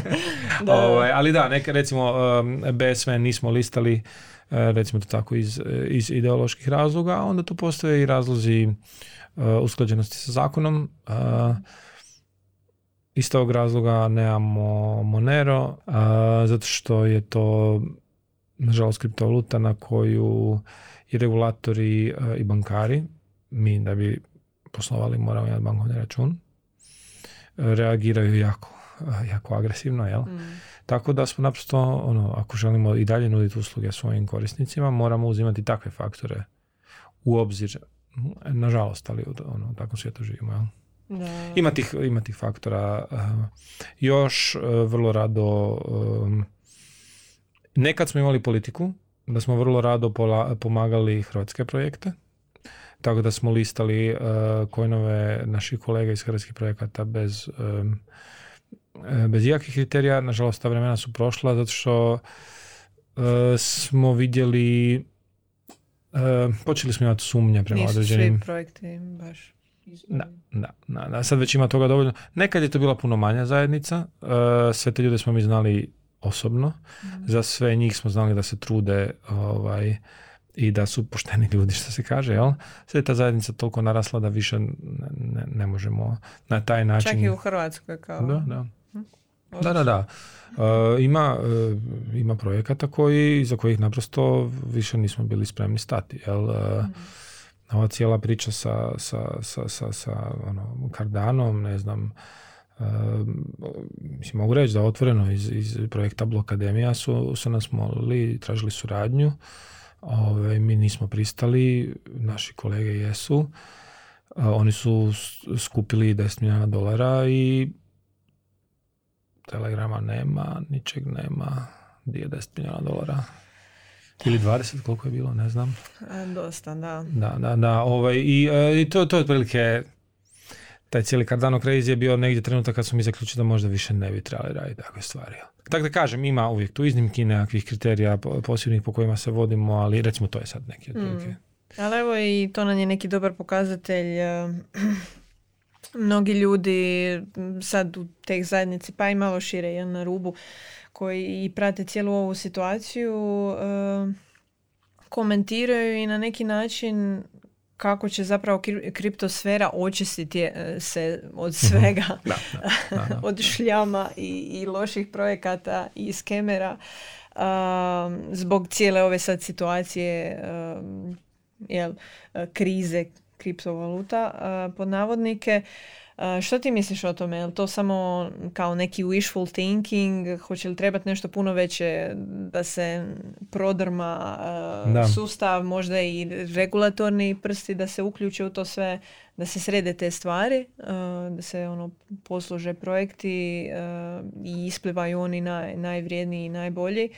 S2: (laughs)
S1: Da.
S2: Ovaj, ali da, neka, recimo um, BSV nismo listali e, recimo to tako iz, iz ideoloških razloga, a onda tu postoje i razlozi e, usklađenosti sa zakonom. Iz tog razloga nemamo Monero, zato što je to nažalost kriptovaluta na koju i regulatori i bankari, mi da bi poslovali moramo imati bankovni račun, reagiraju jako, jako agresivno, jel?
S1: Mm.
S2: Tako da smo naprosto, ono, ako želimo i dalje nuditi usluge svojim korisnicima, moramo uzimati takve faktore u obzir. Nažalost, ali u- ono, u takvom svijetu živimo. Jel?
S1: Da.
S2: Ima tih, ima tih faktora. eh, još eh, vrlo rado nekad smo imali politiku da smo vrlo rado pola- pomagali hrvatske projekte. Tako da smo listali uh, kojnove naših kolega iz hrvatskih projekata bez, e, bez ikakvih kriterija. Nažalost, ta vremena su prošla zato što e, smo vidjeli e, počeli smo imati sumnje prema
S1: Nisu
S2: određenim
S1: svi projekti baš
S2: da, da, da, da, sad već ima toga dovoljno. Nekad je to bila puno manja zajednica, e, sve te ljude smo mi znali osobno, za sve njih smo znali da se trude ovaj, i da su pošteni ljudi, što se kaže, jel? Sve je ta zajednica toliko narasla da više ne, ne, ne možemo na taj način...
S1: Čak i u Hrvatskoj kao.
S2: Da, da. Da, da, da. E, ima, e, ima projekata koji, za kojih naprosto više nismo bili spremni stati. Jel? E, ova cijela priča sa, sa, sa, sa, sa ono, Cardanom, ne znam, e, mislim, mogu reći da otvoreno iz, iz projekta Blokademija su, su nas molili, tražili suradnju. Ove, mi nismo pristali, naši kolege jesu. E, oni su skupili 10 milijuna dolara i telegrama nema, ničeg nema. Gdje je 10 milijuna dolara? Ili 20, koliko je bilo, ne znam.
S1: A, dosta, da.
S2: Da, da, da. Ovaj, I, e, i to, to je otprilike taj cijeli Cardano Crazy je bio negdje trenutak kad smo mi zaključili da možda više ne bi trebali raditi takve stvari. Tako da kažem, ima uvijek tu iznimki nekakvih kriterija po- posebnih po kojima se vodimo, ali recimo to je sad neki otprilike.
S1: Ali evo i to nam je neki dobar pokazatelj. eh, (clears throat) Mnogi ljudi sad u teh zajednici, pa i malo šire, jel, na rubu, koji i prate cijelu ovu situaciju, eh, komentiraju i na neki način kako će zapravo kri- kriptosfera očistiti eh, se od svega,
S2: Da, da, da, da. (laughs)
S1: od šljama i, i loših projekata i skemera um, zbog cijele ove sad situacije um, jel, eh, krize kriptovaluta uh, pod navodnike. Što ti misliš o tome? Je li to samo kao neki wishful thinking? Hoće li trebati nešto puno veće da se prodrma sustav, možda i regulatorni prsti da se uključe u to sve, da se srede te stvari, da se ono posluže projekti i isplivaju oni naj, najvrijedniji i najbolji?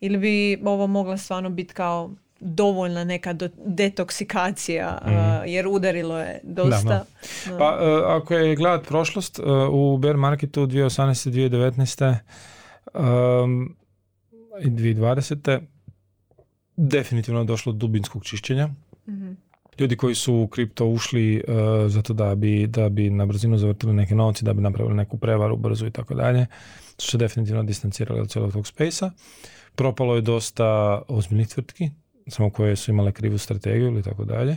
S1: Ili bi ovo mogla stvarno biti kao dovoljna neka detoksikacija mm. jer udarilo je dosta.
S2: Pa e, ako je gledat prošlost e, u bear marketu 2018. 2019. Um, i 2020. definitivno je došlo do dubinskog čišćenja. mm Ljudi koji su u kripto ušli uh, zato da bi, da bi na brzinu zavrtili neke novci, da bi napravili neku prevaru brzu i tako dalje, su se definitivno distancirali od cijelog tog spejsa. Propalo je dosta ozbiljnih tvrtki, samo koje su imale krivu strategiju ili tako dalje.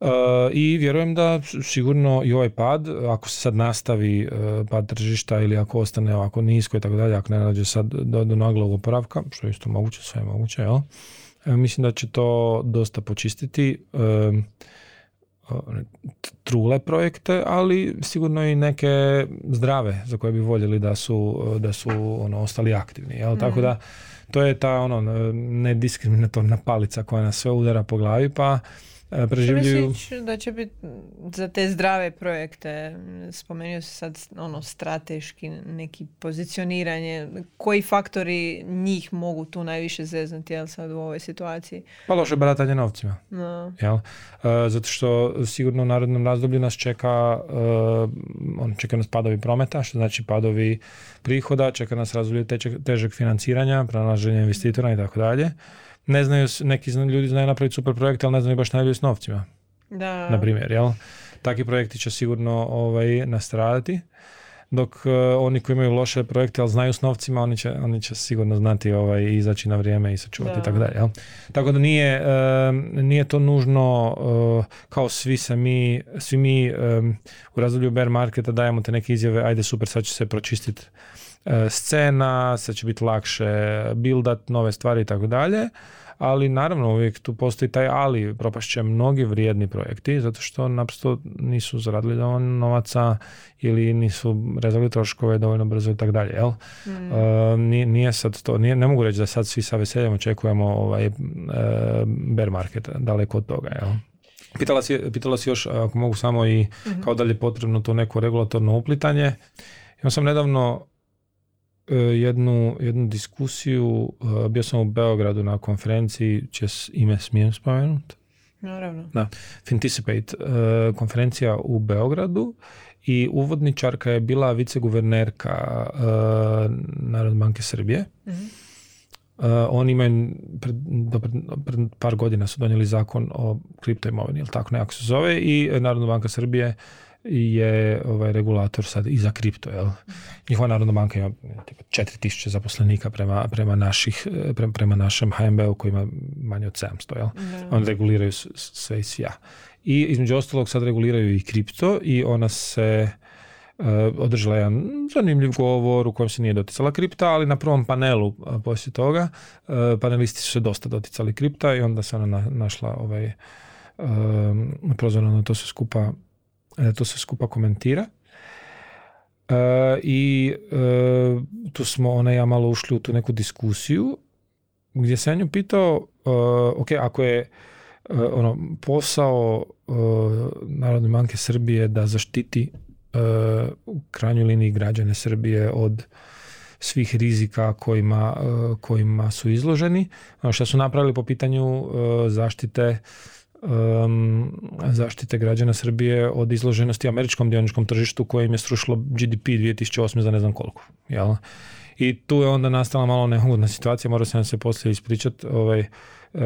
S2: Uh, I vjerujem da sigurno i ovaj pad, ako se sad nastavi uh, pad tržišta ili ako ostane ovako nisko i tako dalje, ako ne nađe sad do, do naglog oporavka, što je isto moguće, sve je moguće, jel? E, mislim da će to dosta počistiti trule projekte, ali sigurno i neke zdrave za koje bi voljeli da su, da su ono, ostali aktivni. Jel? Tako da to je ta ono nediskriminatorna palica koja nas sve udara po glavi, pa E, preživljuju...
S1: da će biti za te zdrave projekte, spomenuo se sad ono strateški neki pozicioniranje, koji faktori njih mogu tu najviše zeznati jel, sad u ovoj situaciji?
S2: Pa loše baratanje novcima. No. Jel? Uh, zato što sigurno u narodnom razdoblju nas čeka uh, on čeka nas padovi prometa, što znači padovi prihoda, čeka nas razdoblje težeg financiranja, pronalaženje investitora i tako dalje ne znaju, neki ljudi znaju napraviti super projekt, ali ne znaju baš najbolje s novcima. Da. Na primjer, jel? Takvi projekti će sigurno ovaj, nastradati, dok uh, oni koji imaju loše projekte, ali znaju s novcima, oni će, oni će sigurno znati ovaj, izaći na vrijeme i sačuvati i tako dalje. Jel? Tako da nije, nije to nužno uh, kao svi se mi, svi mi um, u razdoblju bear marketa dajemo te neke izjave, ajde super, sad će se pročistiti scena, sad će biti lakše bildat nove stvari i tako dalje, ali naravno uvijek tu postoji taj ali, propašće mnogi vrijedni projekti zato što naprosto nisu zaradili dovoljno novaca ili nisu rezali troškove dovoljno brzo i tako dalje, jel? Mm. E, nije, nije, sad to, nije, ne mogu reći da sad svi sa veseljem očekujemo ovaj, e, bear market, daleko od toga, jel? Pitala si, pitala si još, ako mogu samo i mm kao dalje potrebno to neko regulatorno uplitanje. Ja sam nedavno E, jednu, jednu diskusiju, e, bio sam u Beogradu na konferenciji, će ime smijem spomenuti?
S1: Naravno.
S2: Da, Finticipate, e, konferencija u Beogradu i uvodničarka je bila viceguvernerka Narodne banke Srbije. mm oni imaju, pred, pred, par godina su donijeli zakon o kripto imovini, ili tako nekako se zove, i Narodna banka Srbije je ovaj regulator sad i za kripto. Jel? Njihova Narodna banka ima 4000 zaposlenika prema, prema, naših, prema, prema našem HMB-u koji ima manje od 700. Jel? On reguliraju sve i svija. I između ostalog sad reguliraju i kripto i ona se uh, održala jedan zanimljiv govor u kojem se nije doticala kripta, ali na prvom panelu uh, poslije toga uh, panelisti su se dosta doticali kripta i onda se ona našla ovaj, prozorno na to se skupa to se skupa komentira. E, I e, tu smo ona ja malo ušli u tu neku diskusiju gdje sam nju pitao, e, ok, ako je ono posao Narodne banke Srbije da zaštiti u krajnjoj liniji građane Srbije od svih rizika kojima, kojima su izloženi. Ono što su napravili po pitanju zaštite um, zaštite građana Srbije od izloženosti američkom dioničkom tržištu koje im je srušilo GDP 2008. za ne znam koliko. Jel? I tu je onda nastala malo neugodna situacija, mora se nam se poslije ispričati, ovaj, e,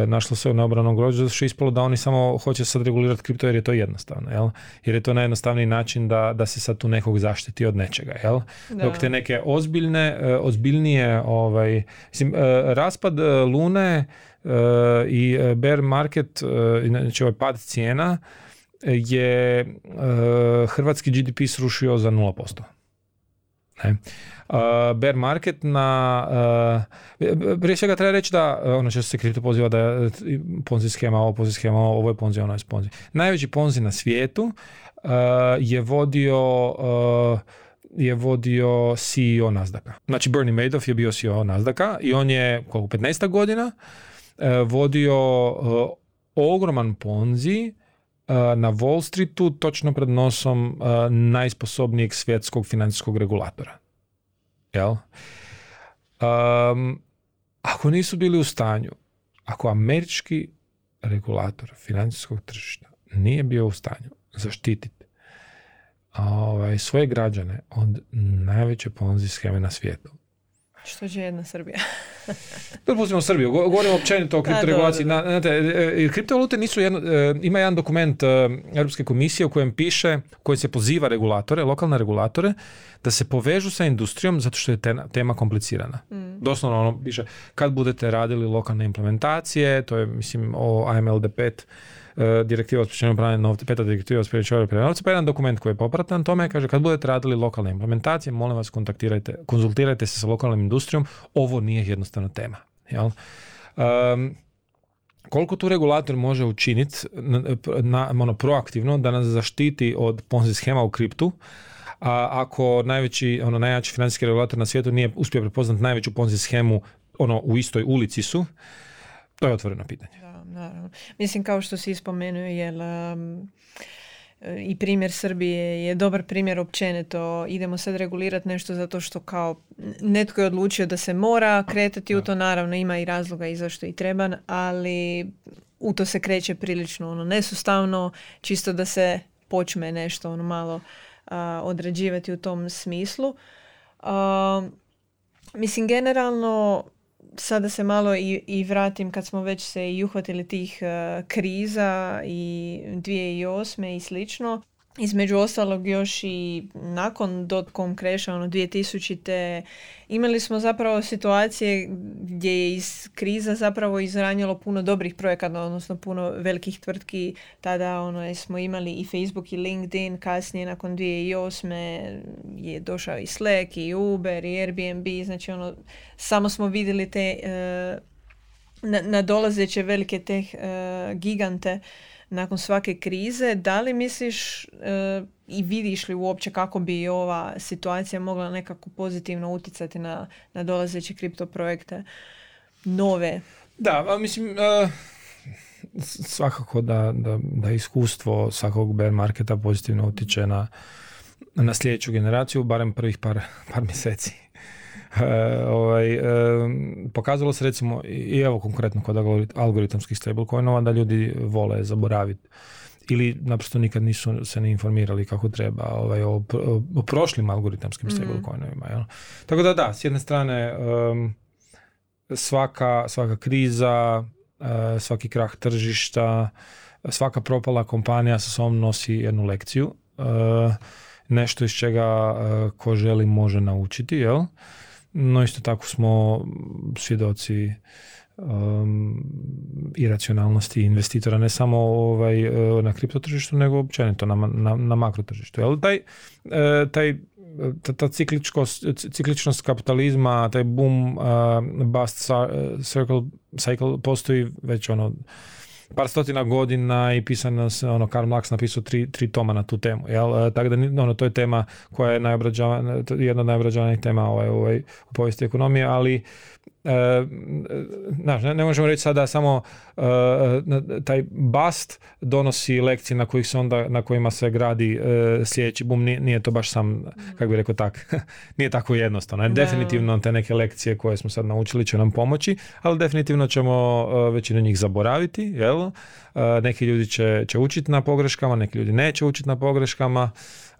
S2: našlo se u neobranom grođu, zato što je ispalo da oni samo hoće sad regulirati kripto jer je to jednostavno, jel? Jer je to najjednostavniji način da, da se sad tu nekog zaštiti od nečega, jel? Dok te neke ozbiljne, e, ozbiljnije, ovaj, mislim, e, raspad Lune i bear market, znači ovaj pad cijena, je hrvatski GDP srušio za 0%. Ne? bear market na... prije svega treba reći da ono što se kripto poziva da je ponzi schema, ovo ponzi schema, ovo je ponzi, ono je ponzi. Najveći ponzi na svijetu je vodio je vodio CEO Nasdaka. Znači Bernie Madoff je bio CEO Nasdaka i on je koliko 15 godina vodio ogroman ponzi na Wall Streetu točno pred nosom najsposobnijeg svjetskog financijskog regulatora. Jel? Um, ako nisu bili u stanju, ako američki regulator financijskog tržišta nije bio u stanju zaštititi ovaj, svoje građane od najveće ponzi scheme na svijetu,
S1: što će jedna Srbija? (laughs)
S2: da pustimo Srbiju, govorimo općenito o kriptoregulaciji. Znate, e, e, kriptovalute nisu jedno, e, ima jedan dokument Europske komisije u kojem piše, koji se poziva regulatore, lokalne regulatore, da se povežu sa industrijom zato što je tema komplicirana. Mm. Doslovno ono piše, kad budete radili lokalne implementacije, to je mislim o AMLD 5, E, direktiva o sprečavanju pranja novca, peta direktiva o sprečavanju pranja novca, pa jedan dokument koji je popratan tome kaže kad budete radili lokalne implementacije, molim vas kontaktirajte, konzultirajte se sa lokalnom industrijom, ovo nije jednostavna tema. Jel? Um, koliko tu regulator može učiniti na, na, ono, proaktivno da nas zaštiti od ponzi schema u kriptu, a ako najveći, ono, najjači financijski regulator na svijetu nije uspio prepoznati najveću ponzi schemu ono, u istoj ulici su, to je otvoreno pitanje
S1: naravno. Mislim kao što si spomenuo, jer um, i primjer Srbije je dobar primjer općenito. Idemo sad regulirati nešto zato što kao netko je odlučio da se mora kretati u to, naravno ima i razloga i zašto i treba, ali u to se kreće prilično ono nesustavno, čisto da se počne nešto ono malo odrađivati u tom smislu. mislim, generalno sada se malo i, i vratim kad smo već se i uhvatili tih uh, kriza i 2008. i slično. Između ostalog još i nakon dotcom crasha, ono 2000. imali smo zapravo situacije gdje je iz kriza zapravo izranjalo puno dobrih projekata, odnosno puno velikih tvrtki. Tada ono, smo imali i Facebook i LinkedIn, kasnije nakon 2008. je došao i Slack i Uber i Airbnb, znači ono, samo smo vidjeli te uh, nadolazeće velike te uh, gigante nakon svake krize. Da li misliš e, i vidiš li uopće kako bi ova situacija mogla nekako pozitivno utjecati na, na dolazeće kripto projekte nove?
S2: Da, mislim, e, svakako da, da, da iskustvo svakog bear marketa pozitivno utječe na, na sljedeću generaciju, barem prvih par, par mjeseci. (laughs) E, ovaj, e, pokazalo se recimo i evo konkretno kod algoritamskih stablecoinova da ljudi vole zaboraviti ili naprosto nikad nisu se ne informirali kako treba ovaj, o, o, prošlim algoritamskim mm. stablecoinovima. Jel? Tako da da, s jedne strane svaka, svaka kriza, e, svaki krah tržišta, svaka propala kompanija sa sobom nosi jednu lekciju. nešto iz čega ko želi može naučiti, jel? No isto tako smo svjedoci um, iracionalnosti investitora, ne samo ovaj, uh, na kripto tržištu, nego općenito na, na, na makro tržištu. Jel, taj, uh, taj ta, ta cikličnost kapitalizma, taj boom uh, bust circle, cycle postoji već ono par stotina godina i pisano se, ono, Karl Marx napisao tri, tri toma na tu temu, jel? E, tako da, ono, to je tema koja je najobrađavana, jedna od tema ovaj, ovaj, u povijesti ekonomije, ali znaš, ne, ne možemo reći sada samo e, taj bast donosi lekcije na kojih se onda, na kojima se gradi e, sljedeći bum, nije, nije, to baš sam, kako bi rekao tak, (laughs) nije tako jednostavno. Definitivno te neke lekcije koje smo sad naučili će nam pomoći, ali definitivno ćemo većinu njih zaboraviti, jel? Neki ljudi će, će učiti na pogreškama, neki ljudi neće učiti na pogreškama,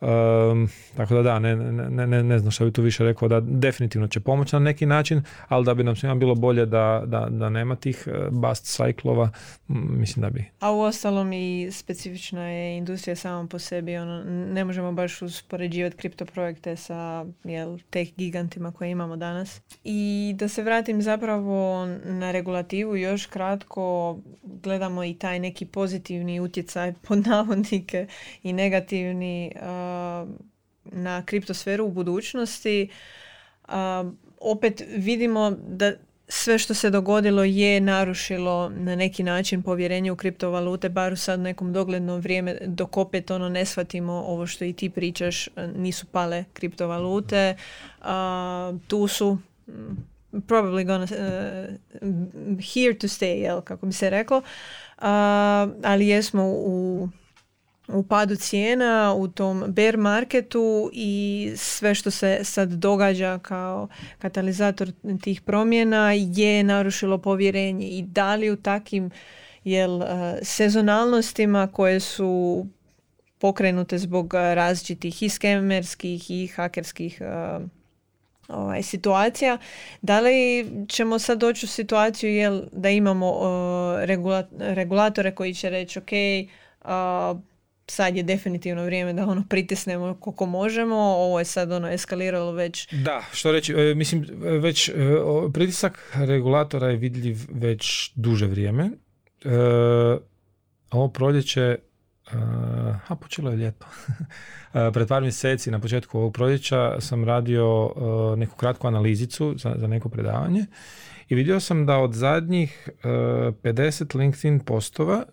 S2: Um, tako da da, ne, ne, ne, ne znam što bi tu više rekao, da definitivno će pomoći na neki način, ali da bi nam svima bilo bolje da, da, da nema tih e, bust sajklova, mislim da bi.
S1: A u ostalom i specifična je industrija sama po sebi, ono, ne možemo baš uspoređivati kripto projekte sa jel, teh gigantima koje imamo danas. I da se vratim zapravo na regulativu još kratko, gledamo i taj neki pozitivni utjecaj pod navodnike i negativni na kriptosferu u budućnosti, opet vidimo da sve što se dogodilo je narušilo na neki način povjerenje u kriptovalute, bar sad nekom dogledno vrijeme dok opet ono ne shvatimo ovo što i ti pričaš, nisu pale kriptovalute. tu su mm, probably gonna uh, here to stay, jel, kako bi se reklo. ali jesmo u u padu cijena, u tom bear marketu i sve što se sad događa kao katalizator tih promjena je narušilo povjerenje i da li u takim jel, sezonalnostima koje su pokrenute zbog različitih i skemerskih i hakerskih ovaj, situacija. Da li ćemo sad doći u situaciju jel, da imamo regulatore koji će reći ok, sad je definitivno vrijeme da ono pritisnemo koliko možemo, ovo je sad ono eskaliralo već.
S2: Da, što reći, e, mislim, već e, pritisak regulatora je vidljiv već duže vrijeme. E, ovo proljeće, a počelo je ljeto, (laughs) pred par mjeseci na početku ovog proljeća sam radio neku kratku analizicu za, za neko predavanje i vidio sam da od zadnjih 50 LinkedIn postova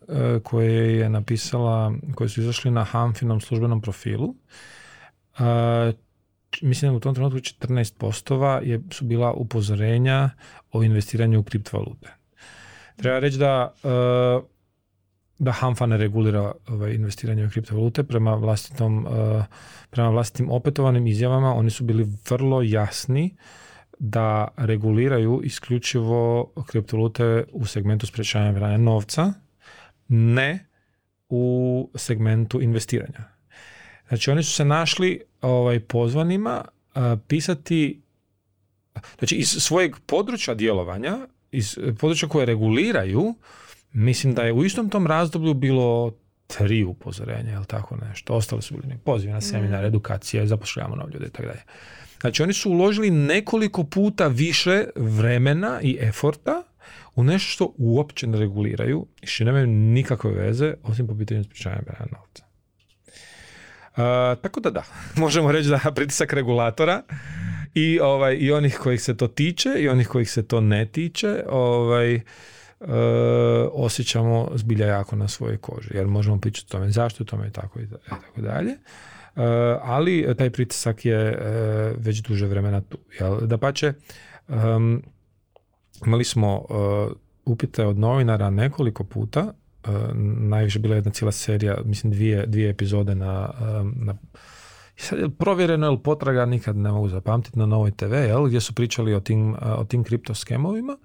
S2: koje je napisala, koje su izašli na Hamfinom službenom profilu, mislim da u tom trenutku 14 postova je, su bila upozorenja o investiranju u kriptovalute. Treba reći da da Hamfa ne regulira ovaj, investiranje u kriptovalute prema vlastitom, prema vlastitim opetovanim izjavama oni su bili vrlo jasni da reguliraju isključivo kriptovalute u segmentu sprečavanja pranja novca, ne u segmentu investiranja. Znači oni su se našli ovaj, pozvanima pisati znači iz svojeg područja djelovanja, iz područja koje reguliraju, mislim da je u istom tom razdoblju bilo tri upozorenja, ili tako nešto. Ostali su bili pozivi na seminar, mm. edukacije, zapošljavamo nove ljude i tako dalje. Znači oni su uložili nekoliko puta više vremena i eforta u nešto što uopće ne reguliraju i što nemaju nikakve veze osim po pitanju sprečavanja novca. tako da da, (laughs) možemo reći da pritisak regulatora i, ovaj, i onih kojih se to tiče i onih kojih se to ne tiče ovaj, uh, osjećamo zbilja jako na svojoj koži. Jer možemo pričati o tome zašto, tome i tako, i tako dalje. Eh, ali taj pritisak je eh, već duže vremena tu. Da pače, imali smo eh, upite od novinara nekoliko puta, najviše bila jedna cijela serija, mislim dvije, dvije epizode na, na sad je provjereno ili potraga, nikad ne mogu zapamtiti na Novoj TV, jel, gdje su pričali o tim, o tim kriptoskemovima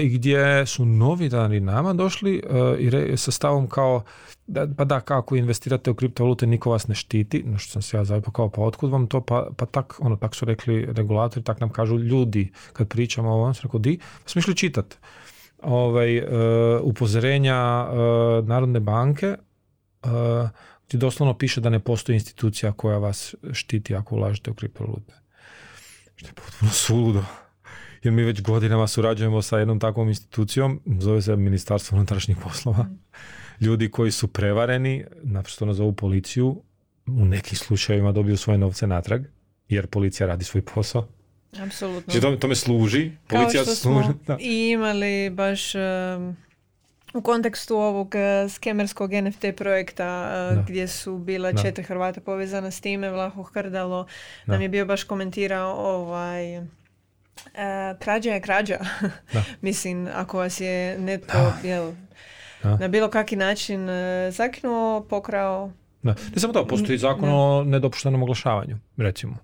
S2: i gdje su novinari nama došli i re, sa stavom kao da, pa da, kako investirate u kriptovalute, niko vas ne štiti, no što sam se ja zavio, kao, pa otkud vam to, pa, pa tak, ono, tak su rekli regulatori, tak nam kažu ljudi, kad pričamo o ovom, sam rekao, di, pa smo išli čitati ovaj, uh, upozorenja uh, Narodne banke, uh, gdje doslovno piše da ne postoji institucija koja vas štiti ako ulažete u kriptovalute. Što je potpuno suludo. Jer mi već godinama surađujemo sa jednom takvom institucijom, zove se Ministarstvo unutrašnjih poslova ljudi koji su prevareni, naprosto nazovu policiju, u nekim slučajevima dobiju svoje novce natrag, jer policija radi svoj posao.
S1: Apsolutno.
S2: Znači, tome, služi. Policija
S1: Kao što služi. Smo i imali baš u kontekstu ovog uh, skemerskog NFT projekta uh, gdje su bila četiri Hrvata povezana s time, Vlaho Hrdalo nam je bio baš komentirao ovaj uh, krađa je krađa. (laughs) Mislim, ako vas je netko jel, na bilo kakvi način e, zakinuo, pokrao.
S2: Da. Ne samo to, postoji zakon o nedopuštenom oglašavanju, recimo.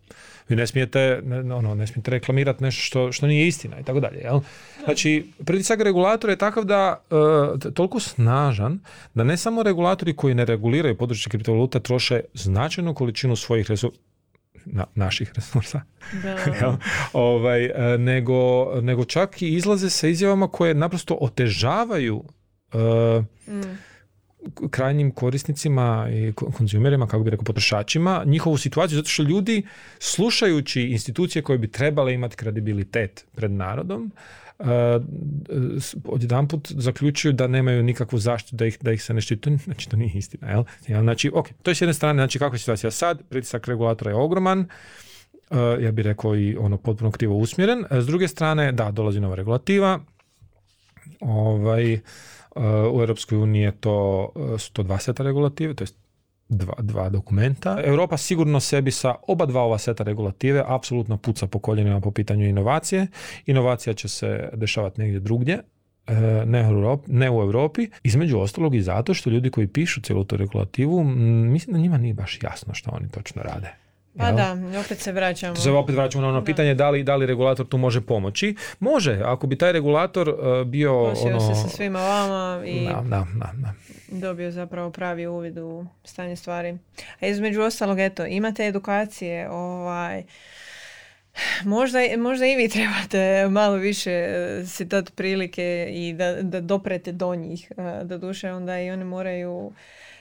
S2: Vi ne smijete, ne, ono, ne smijete reklamirati nešto što, što nije istina i tako dalje. Jel? Znači, pritisak regulatora je takav da uh, toliko snažan da ne samo regulatori koji ne reguliraju područje kriptovaluta troše značajnu količinu svojih resursa na, naših resursa, (laughs) ovaj, e, nego, nego čak i izlaze sa izjavama koje naprosto otežavaju mm. krajnjim korisnicima i konzumerima, kako bi rekao potrošačima, njihovu situaciju, zato što ljudi slušajući institucije koje bi trebale imati kredibilitet pred narodom, uh, odjedanput zaključuju da nemaju nikakvu zaštitu da ih, da ih se ne štiti. Znači, to nije istina. Jel? Znači, ok, to je s jedne strane, znači kakva je situacija sad, pritisak regulatora je ogroman, ja bih rekao i ono potpuno krivo usmjeren. S druge strane, da, dolazi nova regulativa, ovaj, u Europskoj uniji je to, su to dva seta regulative, to je dva, dva dokumenta. Europa sigurno sebi sa oba dva ova seta regulative apsolutno puca po koljenima po pitanju inovacije. Inovacija će se dešavati negdje drugdje, e, ne u, Europi, ne u Europi, između ostalog i zato što ljudi koji pišu cijelu tu regulativu, mislim da njima nije baš jasno što oni točno rade.
S1: Pa da, opet se vraćamo.
S2: Se opet vraćamo na ono pitanje da li, da li regulator tu može pomoći. Može, ako bi taj regulator uh, bio... ono...
S1: se sa svima vama i
S2: da, da, da,
S1: dobio zapravo pravi uvid u stanje stvari. A između ostalog, eto, imate edukacije, ovaj... Možda, možda i vi trebate malo više e, si dati prilike i da, da doprete do njih. E, da duše onda i oni moraju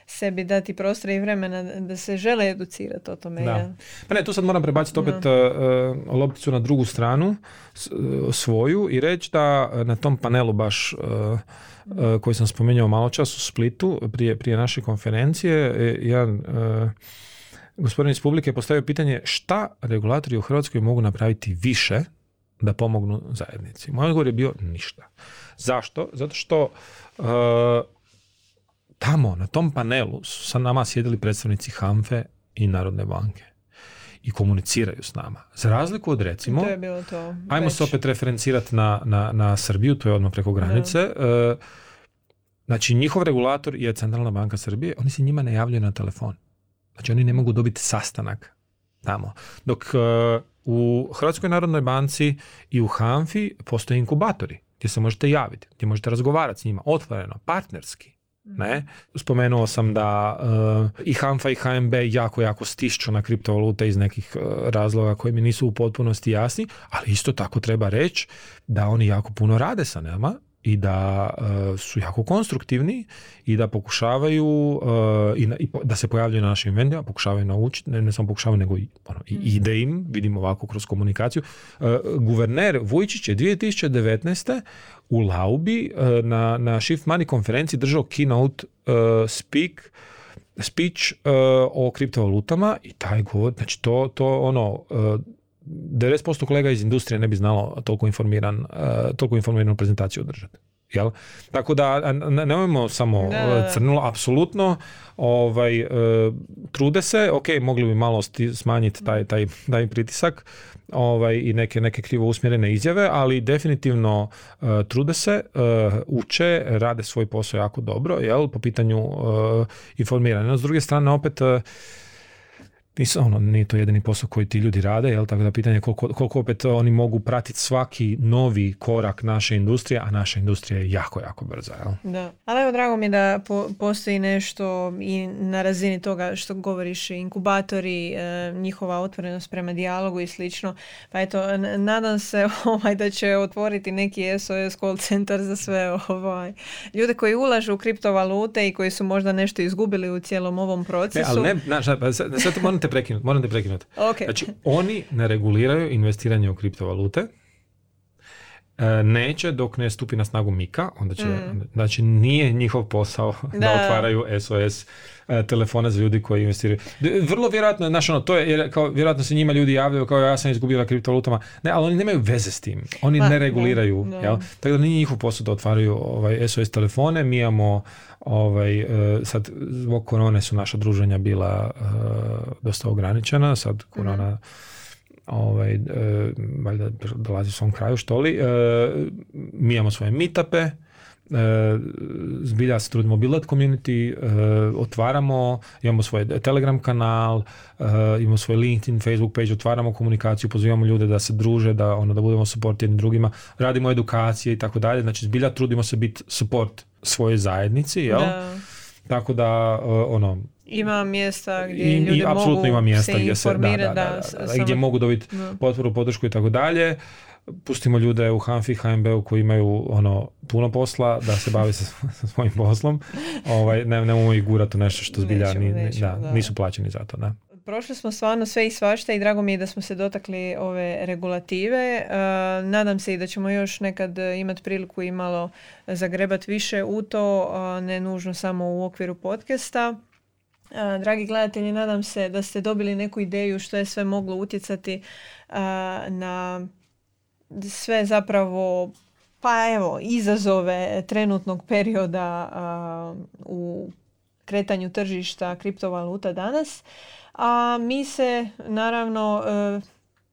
S1: sebi dati prostora i vremena da se žele educirati o tome.
S2: Da. Pa ne, tu sad moram prebaciti opet uh, lopticu na drugu stranu, svoju i reći da na tom panelu baš uh, koji sam spomenuo malo čas u Splitu prije, prije naše konferencije, jedan gospodin iz publike postavio pitanje šta regulatori u Hrvatskoj mogu napraviti više da pomognu zajednici. Moj odgovor je bio ništa. Zašto? Zato što tamo na tom panelu su sa nama sjedili predstavnici HANFE i Narodne banke i komuniciraju s nama. Za razliku od recimo,
S1: to je bilo to
S2: ajmo se opet referencirati na, na, na Srbiju, to je odmah preko granice. E, znači, njihov regulator je Centralna banka Srbije, oni se njima ne javljaju na telefon. Znači, oni ne mogu dobiti sastanak tamo. Dok e, u Hrvatskoj narodnoj banci i u HANFI postoje inkubatori gdje se možete javiti, gdje možete razgovarati s njima otvoreno, partnerski. Ne? Spomenuo sam da uh, i HANFA i HNB jako, jako stišću na kriptovalute iz nekih uh, razloga koji mi nisu u potpunosti jasni, ali isto tako treba reći da oni jako puno rade sa nama i da uh, su jako konstruktivni i da pokušavaju uh, i, i, da se pojavljaju na našim vendima, pokušavaju naučiti, ne, ne samo pokušavaju, nego i, ono, i mhm. ide im, vidimo ovako kroz komunikaciju. Uh, guverner Vujčić je 2019. u Laubi na, na Shift Money konferenciji držao keynote speak speech o kriptovalutama i taj govor, znači to, to ono 90% kolega iz industrije ne bi znalo toliko, informiran, uh, toliko informiranu prezentaciju održati. Jel? Tako da nemojmo samo da. crnulo, apsolutno ovaj, uh, trude se, ok, mogli bi malo smanjiti taj, taj, taj pritisak ovaj, i neke, neke krivo usmjerene izjave, ali definitivno trude se, uče, rade svoj posao jako dobro, jel, po pitanju informiranja. S druge strane, opet nisu, ono, nije to jedini posao koji ti ljudi rade, jel? tako da pitanje koliko, koliko opet oni mogu pratiti svaki novi korak naše industrije, a naša industrija je jako, jako brza. Jel?
S1: Da, ali evo drago mi je da postoji nešto i na razini toga što govoriš, inkubatori, e, njihova otvorenost prema dijalogu i slično. Pa eto, nadam se (laughs) ovaj, da će otvoriti neki SOS call centar za sve ovaj, ljude koji ulažu u kriptovalute i koji su možda nešto izgubili u cijelom ovom procesu.
S2: Ne, ali ne, znaš, sad te prekinuti, moram te prekinuti. Znači, oni ne reguliraju investiranje u kriptovalute, neće dok ne stupi na snagu Mika, onda će, mm. znači nije njihov posao (laughs) da, da. otvaraju SOS e, telefone za ljudi koji investiraju. Vrlo vjerojatno, znači ono, to je, jer kao, vjerojatno se njima ljudi javljaju kao ja sam izgubila kriptovalutama, ne, ali oni nemaju veze s tim, oni pa, ne reguliraju, jel? tako da nije njihov posao da otvaraju ovaj, SOS telefone, mi imamo Ovaj, e, sad, zbog korone su naša druženja bila e, dosta ograničena, sad korona mm ovaj, e, valjda dolazi svom kraju, što li. mi imamo svoje meetupe, zbilja se trudimo build community, otvaramo, imamo svoj Telegram kanal, imamo svoj LinkedIn, Facebook page, otvaramo komunikaciju, pozivamo ljude da se druže, da ono da budemo support jednim drugima, radimo edukacije i tako dalje, znači zbilja trudimo se biti support svoje zajednici, jel? Da. Tako da, ono,
S1: ima mjesta gdje i, ljudi
S2: mogu
S1: ima
S2: mjesta
S1: se
S2: gdje se, da, da, da, gdje mogu dobiti potporu, podršku i tako dalje. pustimo ljude u Hanfi, HMB-u koji imaju ono puno posla da se bave sa, (laughs) sa svojim poslom. Ovaj, ne, nemamo ih gurati u nešto što zbilja ni, da, nisu plaćeni za to. Da.
S1: Prošli smo stvarno sve i svašta i drago mi je da smo se dotakli ove regulative. Uh, nadam se i da ćemo još nekad imati priliku i malo zagrebat više u to, ne nužno samo u okviru podcasta. Dragi gledatelji, nadam se da ste dobili neku ideju što je sve moglo utjecati na sve zapravo pa evo izazove trenutnog perioda u kretanju tržišta kriptovaluta danas. A mi se naravno e,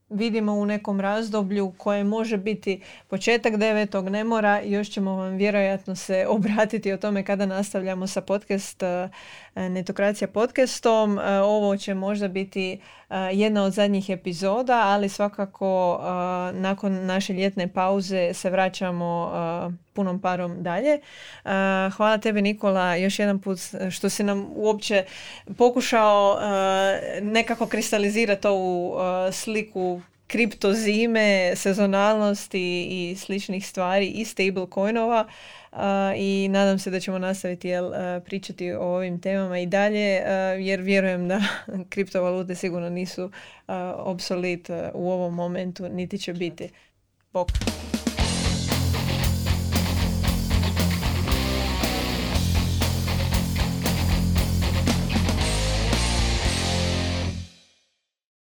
S1: vidimo u nekom razdoblju koje može biti početak devetog, ne mora, još ćemo vam vjerojatno se obratiti o tome kada nastavljamo sa podcast e, Netokracija podcastom. E, ovo će možda biti e, jedna od zadnjih epizoda, ali svakako nakon naše ljetne pauze se vraćamo punom parom dalje. Hvala tebi Nikola još jedan put što si nam uopće pokušao nekako kristalizirati ovu sliku kriptozime, sezonalnosti i sličnih stvari i stablecoinova i nadam se da ćemo nastaviti jel, pričati o ovim temama i dalje jer vjerujem da (laughs) kriptovalute sigurno nisu obsolit u ovom momentu niti će biti. Bok.